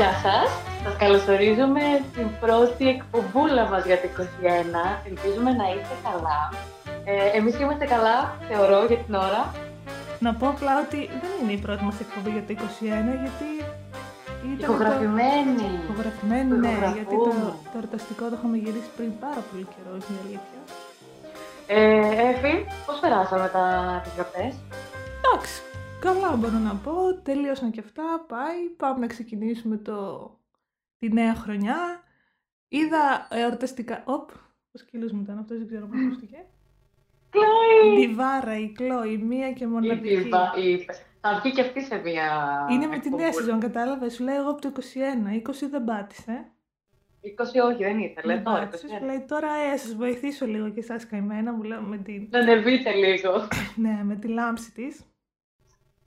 Γεια σας, σας καλωσορίζουμε στην πρώτη εκπομπούλα μας για το 21. Ελπίζουμε να είστε καλά. Ε, εμείς είμαστε καλά, θεωρώ, για την ώρα. Να πω απλά ότι δεν είναι η πρώτη μας εκπομπή για το 21, γιατί ήταν Ηχογραφημένη. Το... Ηχογραφημένη, ναι, Ηχογραφούμε. γιατί το, το εορταστικό το είχαμε γυρίσει πριν πάρα πολύ καιρό, είναι η αλήθεια. Ε, Εφη, πώς περάσαμε τα τις γιορτές; Εντάξει, καλά μπορώ να πω, τελείωσαν και αυτά, πάει, πάμε να ξεκινήσουμε το... τη νέα χρονιά. Είδα εορταστικά, οπ, ο σκύλος μου ήταν αυτός, δεν ξέρω πώς ακούστηκε. Κλόι! Τη Βάρα, η Κλώ, η μία και Η μοναδική. Φίβα, η- Θα βγει και αυτή σε μια Είναι με τη νέα εκπομπούλα. σεζόν, κατάλαβες. Σου λέει εγώ από το 21, 20 δεν πάτησε. 20 όχι, δεν ήθελε. Δεν Τώρα, πάτησε. 21. Σου λέει τώρα, ε, σα βοηθήσω λίγο και εσάς καημένα, μου λέω με την, Να ανεβείτε λίγο. ναι, με τη λάμψη της.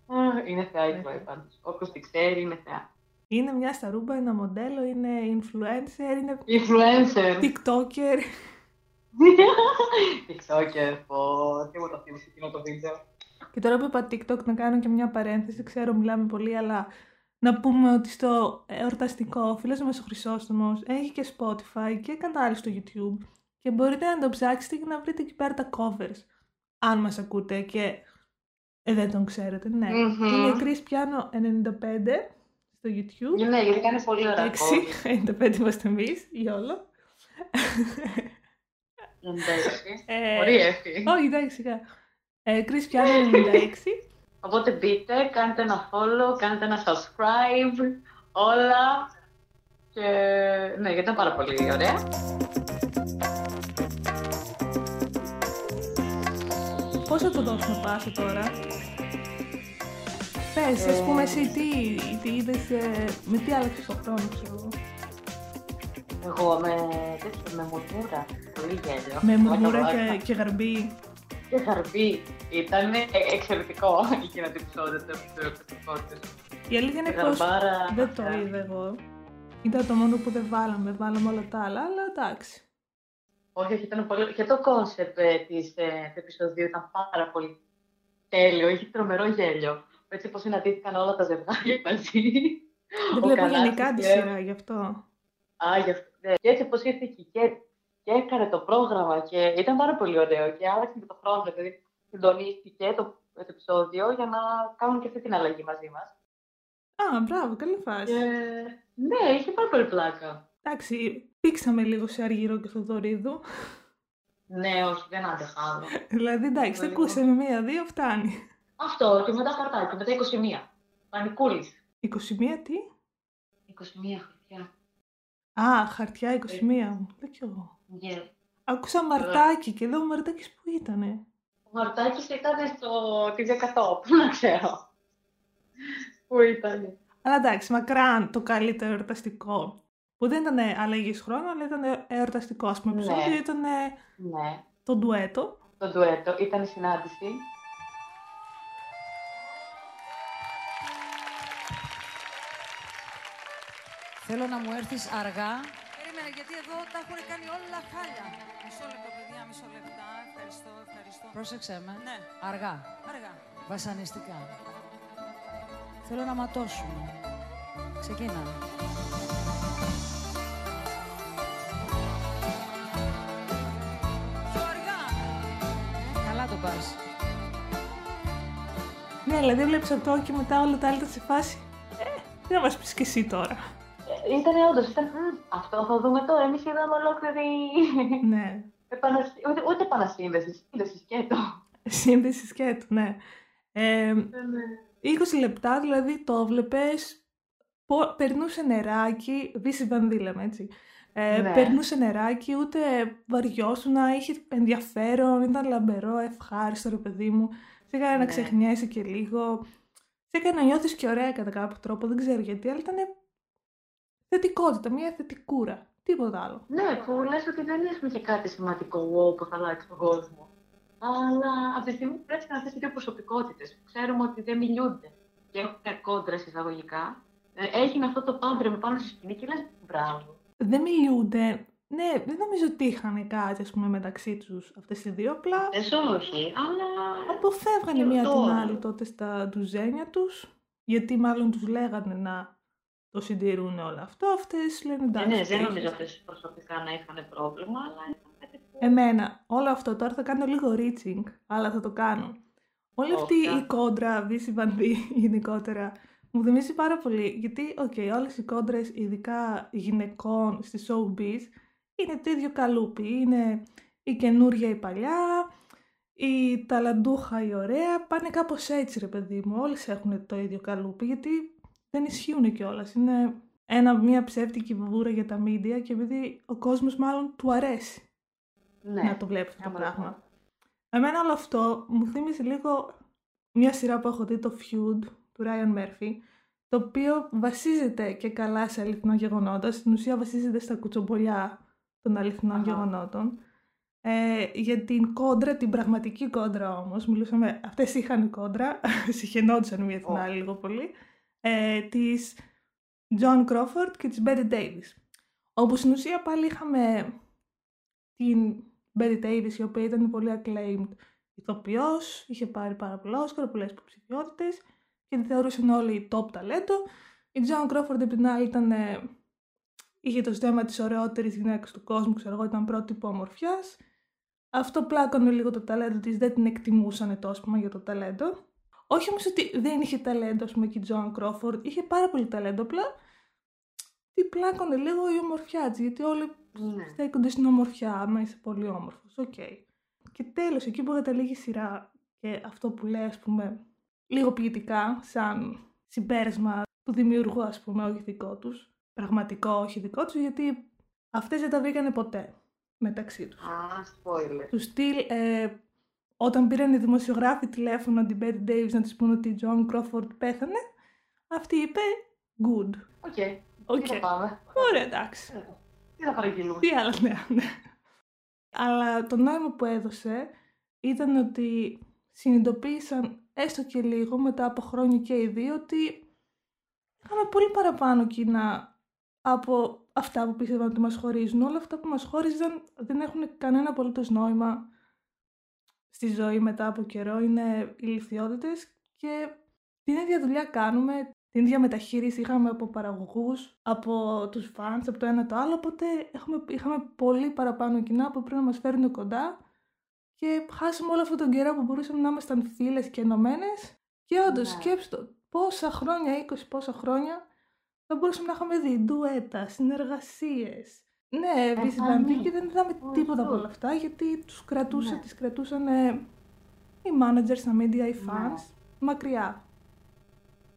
Α, Είναι θεά η Κλόι πάντως. Όποιος τη ξέρει είναι θεά. Είναι μια σταρούμπα, είναι μοντέλο, είναι influencer, είναι Influencer. tiktoker. TikToker, πω. Τι μου το θύμισε εκείνο το βίντεο. Και τώρα που είπα TikTok να κάνω και μια παρένθεση, ξέρω μιλάμε πολύ, αλλά να πούμε ότι στο εορταστικό ο φίλος μας ο Χρυσόστομος έχει και Spotify και κανάλι στο YouTube και μπορείτε να το ψάξετε και να βρείτε εκεί πέρα τα covers. Αν μας ακούτε και ε, δεν τον ξέρετε, ναι. Μμμ. Είναι Chris Piano 95 στο YouTube. Ναι, γιατί κάνει πολύ ωραία Εντάξει, κόμμα. 95 είμαστε εμείς, γιόλο. Εντάξει. Ε, Πολύ εύκολη. Όχι, εντάξει, σιγά. Ε, Chris Piano 96. Οπότε μπείτε, κάντε ένα follow, κάντε ένα subscribe, όλα. Και ναι, γιατί ήταν πάρα πολύ ωραία. Πώς θα το δώσουμε πάσα τώρα. Πες, ας πούμε εσύ τι, τι είδες, ε, με τι άλλαξες το χρόνο, ξέρω εγώ. Εγώ με τέτοιο, με μουρμούρα, πολύ γέλιο. Με μουρμούρα Πλάκα, και, πλάκα. και γαρμπή. Και χαρμπή. Ήταν εξαιρετικό εκείνο το επεισόδιο, το εορταστικό της. Η αλήθεια είναι Η πως γαρμπάρα, δεν το αυτά. είδα εγώ. Ήταν το μόνο που δεν βάλαμε, βάλαμε όλα τα άλλα, αλλά εντάξει. Όχι, όχι, ήταν πολύ... Και το κόνσεπτ της, ε, του επεισοδίου ήταν πάρα πολύ τέλειο. Είχε τρομερό γέλιο. Έτσι πως συναντήθηκαν όλα τα ζευγάρια μαζί. Δεν Ο βλέπω Καλάθης γενικά τη και- σειρά γι' αυτό. Α, γι' αυτό. ναι. Και έτσι πως ήρθε εκεί και, και έκανε το πρόγραμμα και ήταν πάρα πολύ ωραίο και άλλαξε και το χρόνο. Δηλαδή συντονίστηκε το, το επεισόδιο για να κάνουν και αυτή την αλλαγή μαζί μας. Α, μπράβο, καλή φάση. Και ναι, είχε πάρα πολύ πλάκα. Εντάξει, πήξαμε λίγο σε Αργυρό και Θοδωρίδου. Ναι, όχι, δεν άντεχα άλλο. δηλαδή, εντάξει, τα Λίγο. ακούσαμε μία-δύο, φτάνει. Αυτό και μετά χαρτάκι, μετά 21. Πανικούλης. 21 τι; 21 χαρτιά. Α, χαρτιά 21 μου. Λέω κι εγώ. Yeah. Άκουσα Μαρτάκι και λέω Μαρτάκης που ήτανε; Ο Μαρτάκης ήταν στο τη 100, πού να ξέρω. Πού ήταν. Αλλά εντάξει, μακράν το καλύτερο εορταστικό. Που δεν ήταν αλλαγής χρόνου, αλλά ήταν εορταστικό. Α πούμε, Ναι. επεισόδιο ήταν Ναι, το ντουέτο. το ντουέτο ήταν η συνάντηση. Θέλω να μου έρθεις αργά. Περίμενε, γιατί εδώ τα έχουν κάνει όλα χάλια. Μισό λεπτό, παιδιά, μισό λεπτά. Ευχαριστώ, ευχαριστώ. Πρόσεξε με. Ναι, Αργά. αργά. Βασανιστικά. Θέλω να ματώσουμε. Ξεκίνα. Καλά το πας. Ναι, δηλαδή βλέπεις αυτό και μετά όλα τα άλλα ήταν σε φάση. Ε, τι να μας πεις και εσύ τώρα. Ε, Ήταν όντως, ήταν. «Μμ, Αυτό θα δούμε τώρα. Εμείς είδαμε ολόκληρη. ναι. Επανασ- Ούτε, ούτε επανασύνδεσης, σύνδεσης σκέτο. Σύνδεσης σκέτου, ναι. Ε, Ναι. 20 λεπτά, δηλαδή το βλέπεις. Περνούσε νεράκι, βύση βανδύλαμε έτσι. Ε, Ναι. Περνούσε νεράκι, ούτε βαριόσουν, είχε ενδιαφέρον, ήταν λαμπερό, ευχάριστο ρε παιδί μου. Σε έκανε να Ναι. ξεχνιέσαι και λίγο. Σε έκανε να νιώθεις και ωραία κατά κάποιο τρόπο, δεν ξέρω γιατί, αλλά ήταν θετικότητα, μια θετικούρα. Τίποτα άλλο. Ναι, που λες ότι δεν είναι και κάτι σημαντικό wow, που θα αλλάξει τον κόσμο. Αλλά από τη στιγμή που πρέπει να αυτέ οι δύο προσωπικότητες που ξέρουμε ότι δεν μιλούνται και έχουν κόντρα εισαγωγικά, ε, έγινε αυτό το πάντρεμα πάνω στη σκηνή και λες μπράβο. Δεν μιλούνται. Ναι, δεν νομίζω ότι είχαν κάτι ας πούμε, μεταξύ τους αυτές οι δύο. Απλά Θε όχι, αλλά. αποφεύγανε Και μία αυτό. την άλλη τότε στα ντουζένια τους. Γιατί μάλλον τους λέγανε να το συντηρούν όλο αυτό, αυτές λένε εντάξει. Ε, ναι, δεν έχεις». νομίζω αυτές προσωπικά να είχαν πρόβλημα, αλλά ήταν κάτι που... Εμένα, όλο αυτό τώρα θα κάνω λίγο reaching, αλλά θα το κάνω. Όλη αυτή Οχα. η κόντρα, Βίσση Βανδή γενικότερα, μου θυμίζει πάρα πολύ. Γιατί, οκ, όλες οι κόντρες, ειδικά γυναικών στη showbiz, είναι το ίδιο καλούπι. Είναι η καινούρια η παλιά, η ταλαντούχα η ωραία, πάνε κάπως έτσι ρε παιδί μου. Όλες έχουν το ίδιο καλούπι, γιατί δεν ισχύουν κιόλας. Είναι ένα, μια ψεύτικη βούρα για τα media και επειδή ο κόσμος μάλλον του αρέσει ναι. να το βλέπει αυτό το άμα πράγμα. το- Εμένα όλο αυτό μου θύμισε λίγο μια σειρά που έχω δει, το Feud του Ryan Murphy, το οποίο βασίζεται και καλά σε αληθινά γεγονότα. Στην ουσία βασίζεται στα κουτσομπολιά των αληθινών Αχα. γεγονότων. Ε, για την κόντρα, την πραγματική κόντρα όμως, μιλούσαμε, αυτές είχαν κόντρα, συχαινόντουσαν μία την Ω. άλλη λίγο πολύ, ε, της John Crawford και της Betty Davis. Όπου στην ουσία πάλι είχαμε την Betty Davis, η οποία ήταν πολύ acclaimed ηθοποιός, είχε πάρει πάρα πολλά Όσκαρα, πολλές υποψηφιότητες και τη θεωρούσαν όλοι top ταλέντο. Η Joan Crawford απ' την άλλη ήταν, ε, είχε το στέμα της ωραιότερης γυναίκας του κόσμου, ξέρω εγώ, ήταν πρότυπο ομορφιάς. Αυτό πλάκωνε λίγο το ταλέντο της, δεν την εκτιμούσαν τόσο πούμε, για το ταλέντο. Όχι όμως ότι δεν είχε ταλέντο, ας πούμε, και η Joan Crawford, είχε πάρα πολύ ταλέντο, απλά τη πλάκωνε λίγο η ομορφιά της, γιατί όλοι Ναι. στέκονται στην ομορφιά, άμα είσαι πολύ όμορφος, οκ. Και τέλος, εκεί που καταλήγει η σειρά και αυτό που λέει, ας πούμε, λίγο ποιητικά, σαν συμπέρασμα του δημιουργού, ας πούμε, όχι δικό τους, πραγματικό, όχι δικό τους, γιατί αυτές δεν τα βρήκανε ποτέ μεταξύ τους. Α, spoiler. Του στυλ, ε, όταν πήραν οι δημοσιογράφοι τηλέφωνο την Bette Davis να της πούνε ότι η Joan Crawford πέθανε, αυτή είπε good. OK. OK. Τι θα πάμε. Ωραία, εντάξει. Ε, Τι θα παραγγείλουμε. Τι άλλα νέα, ναι. Αλλά το νόημα που έδωσε ήταν ότι συνειδητοποίησαν έστω και λίγο μετά από χρόνια και οι δύο ότι είχαμε πολύ παραπάνω κοινά από αυτά που πίστευαν ότι μας χωρίζουν. Όλα αυτά που μας χώριζαν δεν έχουν κανένα απολύτως νόημα στη ζωή μετά από καιρό. Είναι ηλικιότητες και την ίδια δουλειά κάνουμε, την ίδια μεταχείριση είχαμε από παραγωγούς, από τους fans, από το ένα το άλλο, οπότε έχουμε, είχαμε πολύ παραπάνω κοινά που πρέπει να μας φέρουν κοντά και χάσαμε όλο αυτόν τον καιρό που μπορούσαμε να ήμασταν φίλες και ενωμένες. και όντως Ναι. σκέψτε το, πόσα χρόνια, 20 πόσα χρόνια θα μπορούσαμε να είχαμε δει ντουέτας, συνεργασίες. Ναι, Εμφανή. βυσβανδί και δεν είδαμε Ω, τίποτα από αυτό. όλα αυτά γιατί τους κρατούσαν, Ναι. τις κρατούσαν ε, οι managers, τα media, οι Ναι. fans μακριά.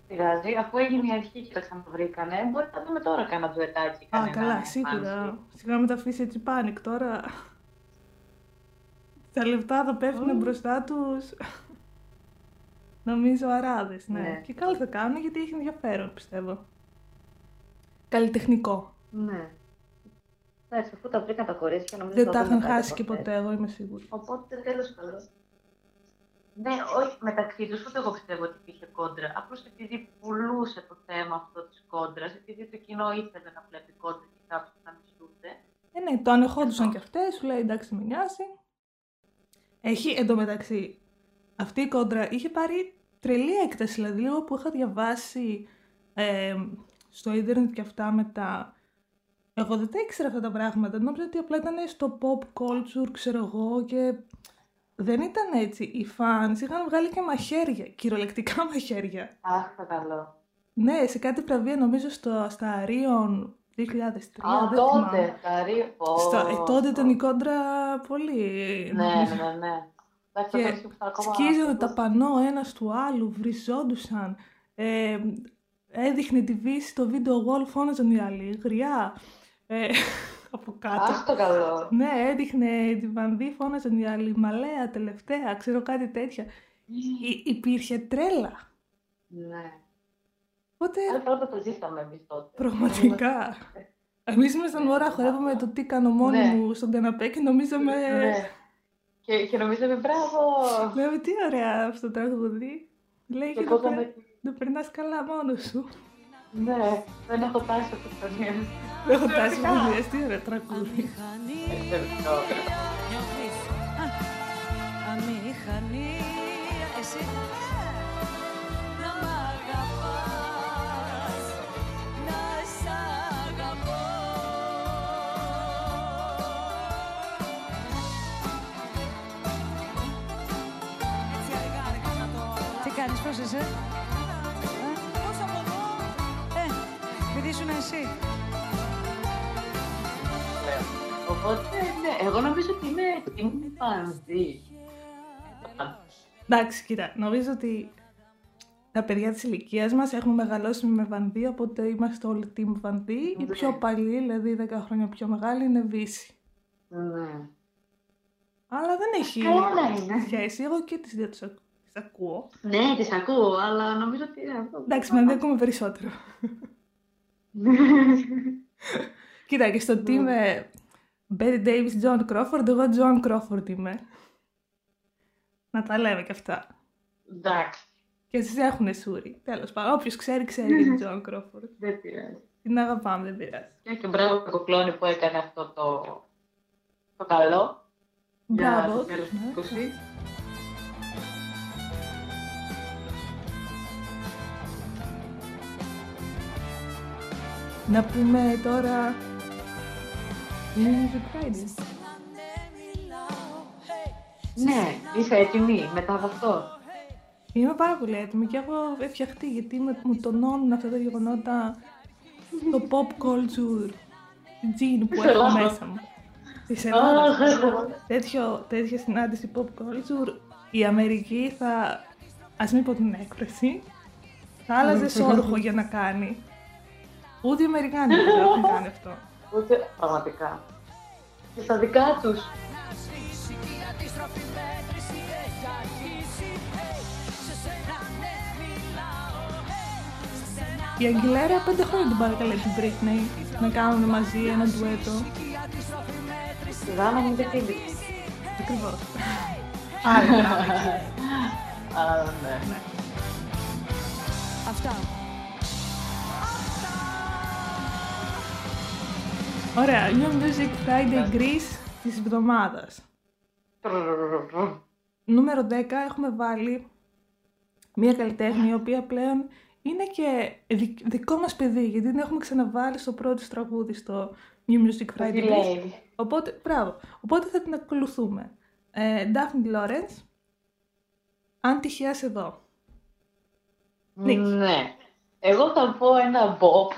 Πειράζει, αφού έγινε η αρχή και τα ξαναβρήκανε, μπορεί να δούμε τώρα κάνα ντουετάκι. Α, κανένα καλά, fancy. σίγουρα. Σιγά με τα αφήσει έτσι πάνικ τώρα. Τα λεπτά θα πέφτουν Ω. μπροστά τους. Νομίζω αράδες, ναι. Ναι. Και καλά θα κάνουν γιατί έχει ενδιαφέρον, πιστεύω. Καλλιτεχνικό. Ναι. Εντάξει, αφού τα βρήκαν τα κορίτσια, νομίζω Δεν θα τα δούμε είχαν κάτι χάσει από και αυτές. ποτέ, εγώ είμαι σίγουρη. Οπότε τέλος πάντων. Ναι, όχι μεταξύ τους, ούτε εγώ πιστεύω ότι υπήρχε κόντρα. Απλώς επειδή πουλούσε το θέμα αυτό της κόντρας, επειδή το κοινό ήθελε να βλέπει κόντρα και κάποιοι να μισούνται. Ε, ναι, το ανεχόντουσαν Αυτό. κι αυτές, σου λέει εντάξει με νοιάζει. Έχει εντωμεταξύ, αυτή η κόντρα είχε πάρει τρελή έκταση, δηλαδή λίγο που είχα διαβάσει ε, στο ίντερνετ και αυτά μετά. Εγώ δεν τα ήξερα αυτά τα πράγματα, νόμιζα ότι απλά ήταν στο pop culture, ξέρω εγώ, και δεν ήταν έτσι. Οι fans είχαν βγάλει και μαχαίρια, κυριολεκτικά μαχαίρια. Αχ, θα καλό. Ναι, σε κάτι βραβεία νομίζω στο, στα Αρίων 2003, Α, δεν θυμάμαι. τότε, τα ρί- πω, Στο, ε, τότε ήταν πω. η κόντρα πολύ. Ναι, ναι, ναι, ναι. Εντάξει, το Και κορίτσι που θα ακόμα- σκίζονταν τα πανό ένας του άλλου, βριζόντουσαν. Ε, έδειχνε τη βύση στο βίντεο wall, φώναζαν οι άλλοι. Γριά. Ε, από κάτω. Αχ, το καλό. Ναι, έδειχνε τη βανδύ, φώναζαν οι άλλοι. Μαλέα, τελευταία, ξέρω κάτι τέτοια. Υ- υπήρχε τρέλα. Ναι. Οπότε, Άλλη φορά που το ζήσαμε εμείς τότε. πραγματικά. Εμείς ήμασταν ώρα, χορεύαμε το τι κάνω μόνη Ναι. μου στον καναπέ και νομίζαμε... Ναι. Και, και νομίζαμε μπράβο. Λέμε τι ωραία αυτό το τραγούδι. Λέει Και και εγώ δεν με... περ- δεν περνάς καλά μόνος σου. Ναι, δεν έχω τάσει από το νιώθω. Δεν έχω τάσει μουσικές, τις ωραία τραγούδι. Εξαιρετικό. Νιώθεις. Α, Αμηχανία. Εσύ. Κάνεις, πώς είσαι; Ε, Πώς από εδώ; ε, επειδή ήσουν εσύ. Οπότε, ναι, εγώ νομίζω ότι είμαι, είμαι πανδί. Εντάξει, κοίτα, νομίζω ότι τα παιδιά της ηλικίας μας έχουμε μεγαλώσει με βανδύ, οπότε είμαστε όλοι team βανδύ. Οι Ναι. πιο παλιοί, δηλαδή 10 χρόνια πιο μεγάλοι, είναι βύση. Ναι. Αλλά δεν έχει Καλά να είναι. σχέση. Εγώ και τις δύο τις, ακ- τις ακούω. Ναι, τις ακούω, αλλά νομίζω ότι... είναι αυτό. Εντάξει, με ακούμε περισσότερο. Κοίτα, και στο team ε, Betty Davis, John Crawford, εγώ John Crawford είμαι. Να τα λέμε και αυτά. Εντάξει, Και εσείς έχουνε σούρι. Τέλος πάντων, όποιος ξέρει, ξέρει για τον John Crawford. δεν πειράζει. Την αγαπάμε, δεν πειράζει. Και, και μπράβο το κοκλόνι που έκανε αυτό το, το καλό. Μπράβο. Για το τέλος ναι. Να πούμε τώρα... Music Friday. Ναι, είσαι έτοιμη μετά από αυτό; Είμαι πάρα πολύ έτοιμη και έχω φτιαχτεί γιατί με, μου τονώνουν αυτά τα γεγονότα το pop culture gene που έχω Ελλάδα. μέσα μου. Της Ελλάδας. Αχ, Τέτοιο, τέτοια συνάντηση pop culture η Αμερική θα, ας μην πω την έκφραση, θα άλλαζε σόρχο για να κάνει. Ούτε οι Αμερικάνοι δεν το έχουν κάνει αυτό. Ούτε πραγματικά. Και στα δικά τους. Η Αγγιλέρα πέντε χρόνια την παρακαλεί την Britney να κάνουν μαζί ένα ντουέτο. Σιγά να μην δεν φίλοι. Ακριβώς. Άρα, Α, ναι. Αυτά. Ωραία, New Music Friday Greece της εβδομάδας. Νούμερο 10 έχουμε βάλει μια καλλιτέχνη η οποία πλέον είναι και δι- δικό μας παιδί γιατί την έχουμε ξαναβάλει στο πρώτο της τραγούδι στο New Music Τι Friday Greece. λέει. Οπότε, μπράβο. Οπότε θα την ακολουθούμε. Ε, Daphne Lawrence, αν τυχαία σε εδώ. Νίκης. Ναι. Εγώ θα πω ένα Bob.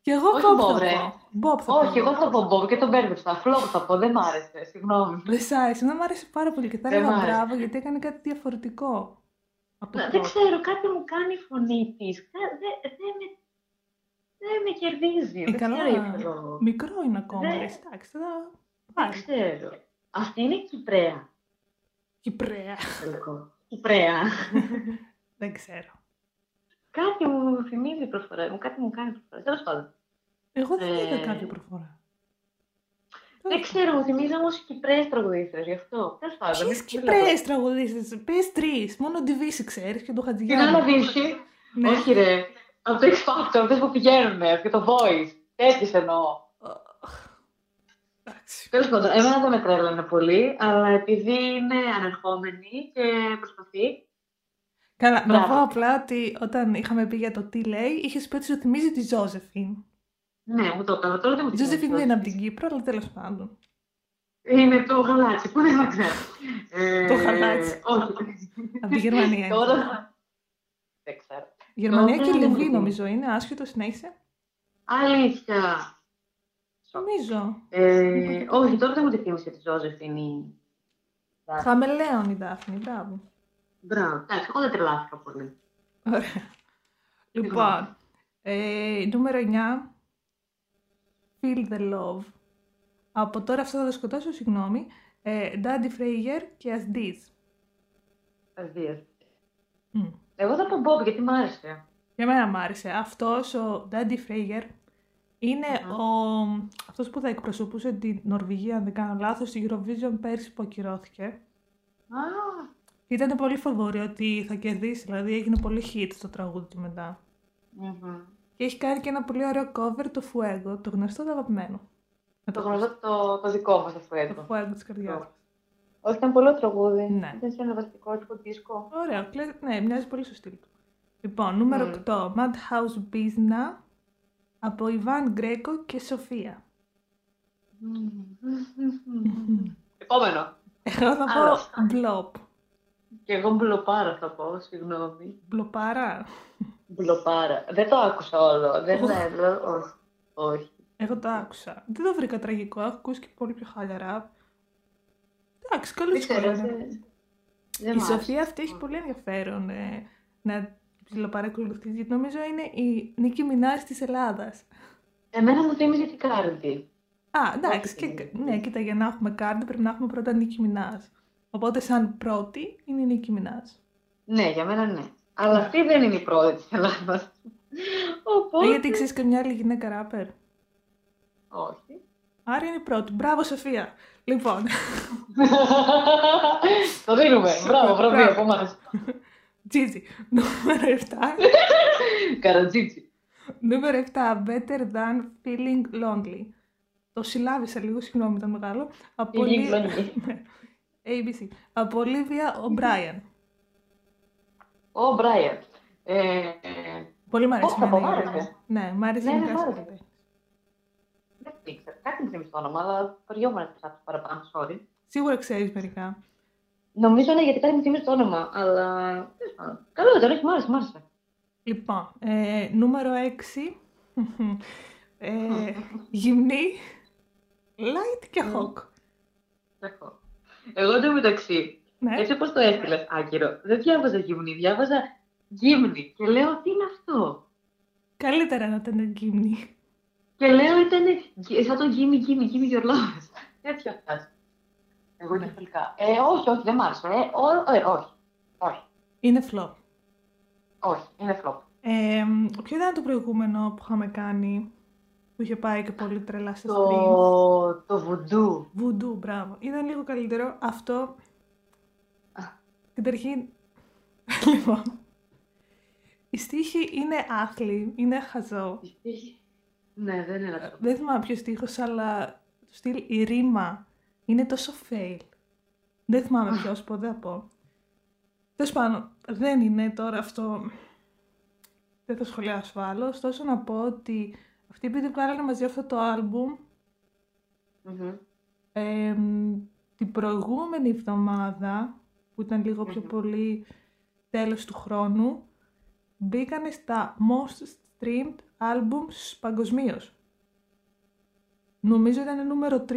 Και εγώ Όχι Bob Bob, θα ρε. πω. Bob θα Όχι, πω. εγώ θα πω Bob και τον μπέρδεψα. Flop θα πω, δεν μ' άρεσε. Συγγνώμη. Δεν σ' άρεσε, δεν μ' άρεσε πάρα πολύ και θα Δεν μ' έλεγα άρεσε. μπράβο γιατί έκανε κάτι διαφορετικό. Από Να, το Δεν πρώτο. ξέρω, κάτι μου κάνει η φωνή της. Δεν με, δεν με κερδίζει. Ε, δεν καλά, ξέρω γιατί το λόγο. μικρό είναι ακόμα, Δεν- ρε, εντάξει, θα Δεν πάρει. ξέρω. Αυτή είναι η Κυπρέα. Κυπρέα. τελικό. Κυπρέα. δεν ξέρω. κάτι μου θυμίζει η προφορά μου, κάτι μου κάνει προφορά. Τέλος πάντων. Εγώ δεν Ε, είδα κάποια προφορά. Δεν ξέρω, μου θυμίζει όμως οι Κυπρέες τραγουδίστρες γι' αυτό. Τέλος πάντων. Ποιες δεν Κυπρέες τραγουδίστες, πες τρεις, μόνο τη Βύση ξέρεις και το Την Χατζηγιάννη. Άννα Δύση. Ναι. Όχι, ρε. Από το X Factor, αυτές που πηγαίνουν και το Voice. Τέτοιες εννοώ. Εντάξει. Τέλος πάντων, εμένα δεν με τρέλανε πολύ, αλλά επειδή είναι ανερχόμενη και προσπαθεί. Καλά, να Μπράβο. πω απλά ότι όταν είχαμε πει για το τι λέει, είχες πει ότι σου θυμίζει τη Ζώζεφιν. Ναι, μου το έκανα. Τώρα δεν μου Η θυμίζει Ζώζεφιν αυτό. δεν είναι από την Κύπρο, αλλά τέλος πάντων. Είναι το γαλάτσι, πού δεν το ξέρω. Ε, Το γαλάτσι. Όχι. Από τη Γερμανία. είναι. Τώρα. Δεν ξέρω. Γερμανία Τώρα και δεν μου Λιβύη θυμίζει. νομίζω είναι, άσχετο συνέχισε. Αλήθεια. Νομίζω. Ε, όχι, τώρα δεν μου τη θύμισε τη Ζώζεφιν. Χαμελέον η Δάφνη, μπράβο. Μπράβο, εντάξει, εγώ δεν τρελάθηκα πολύ. Ωραία. Λοιπόν, ε, νούμερο 9. Feel the love. Από τώρα αυτό θα το σκοτώσω, συγγνώμη. Ε, Daddy Frayer και As This. Αδείες. Μμ. Εγώ θα πω Bob γιατί μ' άρεσε. Για μένα μ' άρεσε. Αυτός ο Daddy Frayer είναι Αχα. ο, αυτός που θα εκπροσωπούσε την Νορβηγία, αν δεν κάνω λάθος, στη Eurovision πέρσι που ακυρώθηκε. Α, Ήταν πολύ φοβόρη ότι θα κερδίσει, δηλαδή έγινε πολύ hit στο τραγούδι του μετά. μμμ. Και έχει κάνει και ένα πολύ ωραίο cover, το Fuego, το γνωστό, το αγαπημένο. Να Το το γνωστό το, το δικό μας αυτό Το έτοιμο. Fuego της καρδιάς. Το. Όχι, ήταν πολύ τραγούδι. Ναι. Ήταν σε ένα βασικό τύπο δίσκο. Ωραίο, κλε- ναι, μοιάζει πολύ στο στυλ του. Λοιπόν, νούμερο Μμ. 8, Madhouse Bizna από Ιβάν Γκρέκο και Σοφία. Επόμενο. Εγώ θα πω Άλλος. Blop. Και εγώ μπλοπάρα θα πω, συγγνώμη. Μπλοπάρα. Μπλοπάρα. Δεν το άκουσα όλο. Δεν Οχ. είναι. Όχι. Όχι. Εγώ το άκουσα. Δεν το βρήκα τραγικό. Έχω ακούσει και πολύ πιο χαλαρά. Εντάξει, καλή Δεν ξέρω. σχόλια. δεν- δεν Η μ' άρεσε. Σοφία αυτή έχει πολύ ενδιαφέρον ε, να ψιλοπαρακολουθείς, γιατί νομίζω είναι η Νίκη Μινάρης της Ελλάδας. Εμένα μου θύμιζε την Κάρντι. Α, εντάξει, Όχι, και, δεν είναι. ναι, κοίτα, για να έχουμε κάρτα πρέπει να έχουμε πρώτα Νίκη Μινάζ. Οπότε σαν πρώτη είναι η Νίκη Μινάζ. Ναι, για μένα ναι. Αλλά αυτή δεν είναι η πρώτη της Ελλάδας. Οπότε... Ε, γιατί ξέρεις και μια άλλη γυναίκα ράπερ; Όχι. Άρα είναι η πρώτη. Μπράβο Σοφία. Λοιπόν, Το δίνουμε. Μπράβο, βραβείο Μπράβο. από εμάς. Τζίτζι. Νούμερο 7. Καρατζίτσι. Νούμερο 7. Better than feeling lonely. Το συλλάβησα λίγο, συγγνώμη, ήταν μεγάλο. Από Feeling Λι- lonely. Ναι. ABC. Από Olivia O'Brien. Ο Μπράιαν. Ε, ε, Πολύ μ' αρέσει. Ω, θα πω, εμένα η μ' άρεσε. Olivia. Ναι, μ' άρεσε Ναι, ναι, γενικά μ' σαν άρεσε. καλλιτέχνη. Δεν ήξερα. Κάτι μου θυμίζει το όνομα, αλλά περιόμουν να ψάξω παραπάνω, sorry. Σίγουρα ξέρεις μερικά. Νομίζω ναι, γιατί κάτι μου θυμίζει το όνομα, αλλά. τέλος πάντων. Καλό ήταν, όχι, μ' άρεσε, μ' άρεσε. Λοιπόν, ε, νούμερο 6. ε, γυμνή, light και hawk. Έχω. Εγώ εντωμεταξύ, Ναι. έτσι όπως το έστειλες, άκυρο, δεν διάβαζα γυμνή, διάβαζα γύμνη. Και λέω, τι είναι αυτό; Καλύτερα να ήταν γυμνή. Και λέω, ήταν γυ- σαν το γύμνη, γύμνη, γύμνη your love. Τέτοιο φτάσει. Εγώ Ναι. κεφαλικά. Ε, όχι, όχι, δεν μ' άρεσε. Ε, ο- ε, όχι. Όχι. Είναι flop. Όχι, είναι flop. Ε, ποιο ήταν το προηγούμενο που είχαμε κάνει, που είχε πάει και πολύ τρελά σε stream. Το, το βουντού. Voodoo, μπράβο. Ήταν λίγο καλύτερο. Αυτό. Καταρχήν. λοιπόν. Η στίχη είναι άθλη, είναι χαζό. Ναι, δεν είναι αυτό. Δεν θυμάμαι ποιος στίχος, αλλά το στυλ η ρήμα είναι τόσο fail. Δεν θυμάμαι ποιος, πω, δεν θα πω. Τέλος πάντων, δεν είναι τώρα αυτό. Δεν θα σχολιάσω άλλο. Ωστόσο να πω ότι αυτοί επειδή βγάλανε μαζί αυτό το άλμπουμ, Μμμ. εμ, την προηγούμενη εβδομάδα, που ήταν λίγο πιο Μμμ. πολύ τέλος του χρόνου, μπήκανε στα most streamed albums παγκοσμίως. Νομίζω ήταν νούμερο 3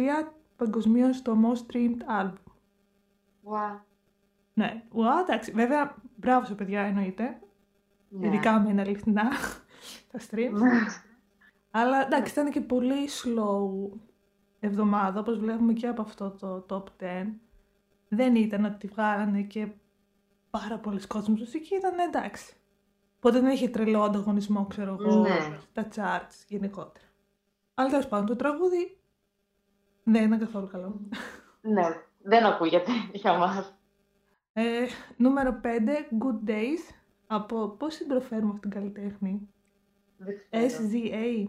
παγκοσμίως το most streamed album. Wow. Ναι, wow, εντάξει. Βέβαια, μπράβο σε παιδιά εννοείται. Ναι. Ειδικά με είναι αληθινά τα streams. Ναι. Αλλά εντάξει, ήταν και πολύ slow εβδομάδα, όπως βλέπουμε και από αυτό το top 10. Δεν ήταν ότι βγάλανε και πάρα πολλοί κόσμος μουσική, ήταν εντάξει. Οπότε δεν είχε τρελό ανταγωνισμό, ξέρω εγώ, Ναι. στα charts γενικότερα. Αλλά τέλος πάντων, το τραγούδι δεν ήταν καθόλου καλό. Ναι, δεν ακούγεται για μας. Ε, νούμερο 5, Good Days, από πώς την προφέρουμε αυτήν την καλλιτέχνη; Δεν ξέρω. SZA.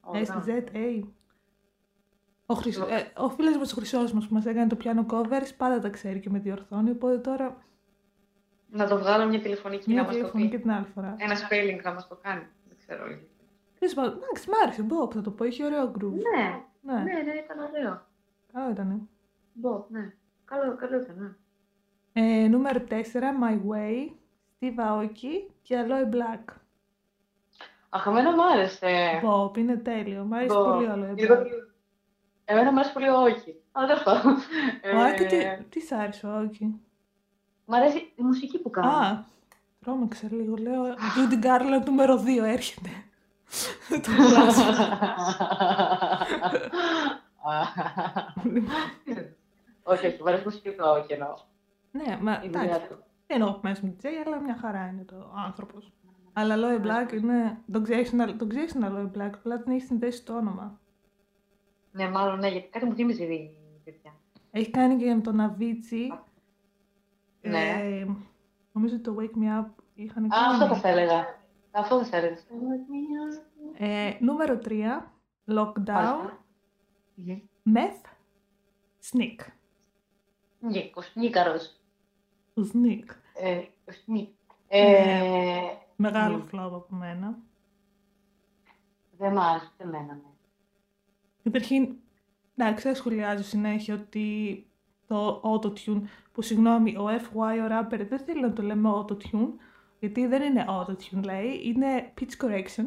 Ωραία. SZA. Ο, Χρυσ... ε, ο φίλος μας ο Χρυσός μας που μας έκανε το piano covers πάντα τα ξέρει και με διορθώνει, οπότε τώρα Να το βγάλω μια τηλεφωνική να μια μας το τηλεφωνή και πει. την άλλη φορά. Ένα spelling να μας το κάνει. Δεν ξέρω. γιατί. Τέλος πάντων, εντάξει, μ' άρεσε, Bob, θα το πω, είχε ωραίο groove. Ναι, Ναι, ναι, ναι, ήταν ωραίο. καλό ήταν. Μπομπ, ναι. Καλό, καλό ήταν, ναι. Ε, νούμερο 4, My Way, Steve Aoki και Aloe Black. Αχ, εμένα μου άρεσε. Bob, είναι τέλειο, μ' άρεσε Μπομπ. πολύ ο Aloe Λίγο- Black. Εμένα μου άρεσε πολύ ο όχι. Αλλά τέλος πάντων. Ο Άκη, Ε, τι, τι σ' άρεσε ο Άκη. Μ' αρέσει η μουσική που κάνει. Α, τρόμαξα λίγο, λέω, Judy Garland νούμερο 2 έρχεται. το κλάσω. όχι, όχι, μου αρέσει η μουσική του όχι εννοώ. ναι, μα Η δουλειά εντάξει, του. δεν είναι ο αγαπημένος μου DJ, αλλά μια χαρά είναι το άνθρωπος. Αλλά Aloe Black είναι, τον ξέρεις, τον τον ξέρεις τον Aloe Black, απλά την έχεις συνδέσει το όνομα. Ναι, μάλλον ναι, γιατί κάτι μου θύμιζε η τέτοια. Έχει κάνει και με τον Avicii. Ναι. Ε, νομίζω ότι το Wake Me Up είχαν Α, αυτό κάνει. θα έλεγα. Αυτό θα έλεγα. Ε, νούμερο 3, Lockdown, Μάλιστα. Μμμ. Meth, Sneak. Νίκος, Νίκαρος. Sneak. Ε, Σνίκ. Ε, Μεγάλο Μμ. flop από μένα. Δεν μ' άρεσε ούτε εμένα, ναι. Καταρχήν, εντάξει, δεν σχολιάζω συνέχεια ότι το autotune που συγγνώμη, ο FY, ο rapper, δεν θέλει να το λέμε auto-tune, γιατί δεν είναι auto-tune λέει, είναι pitch correction,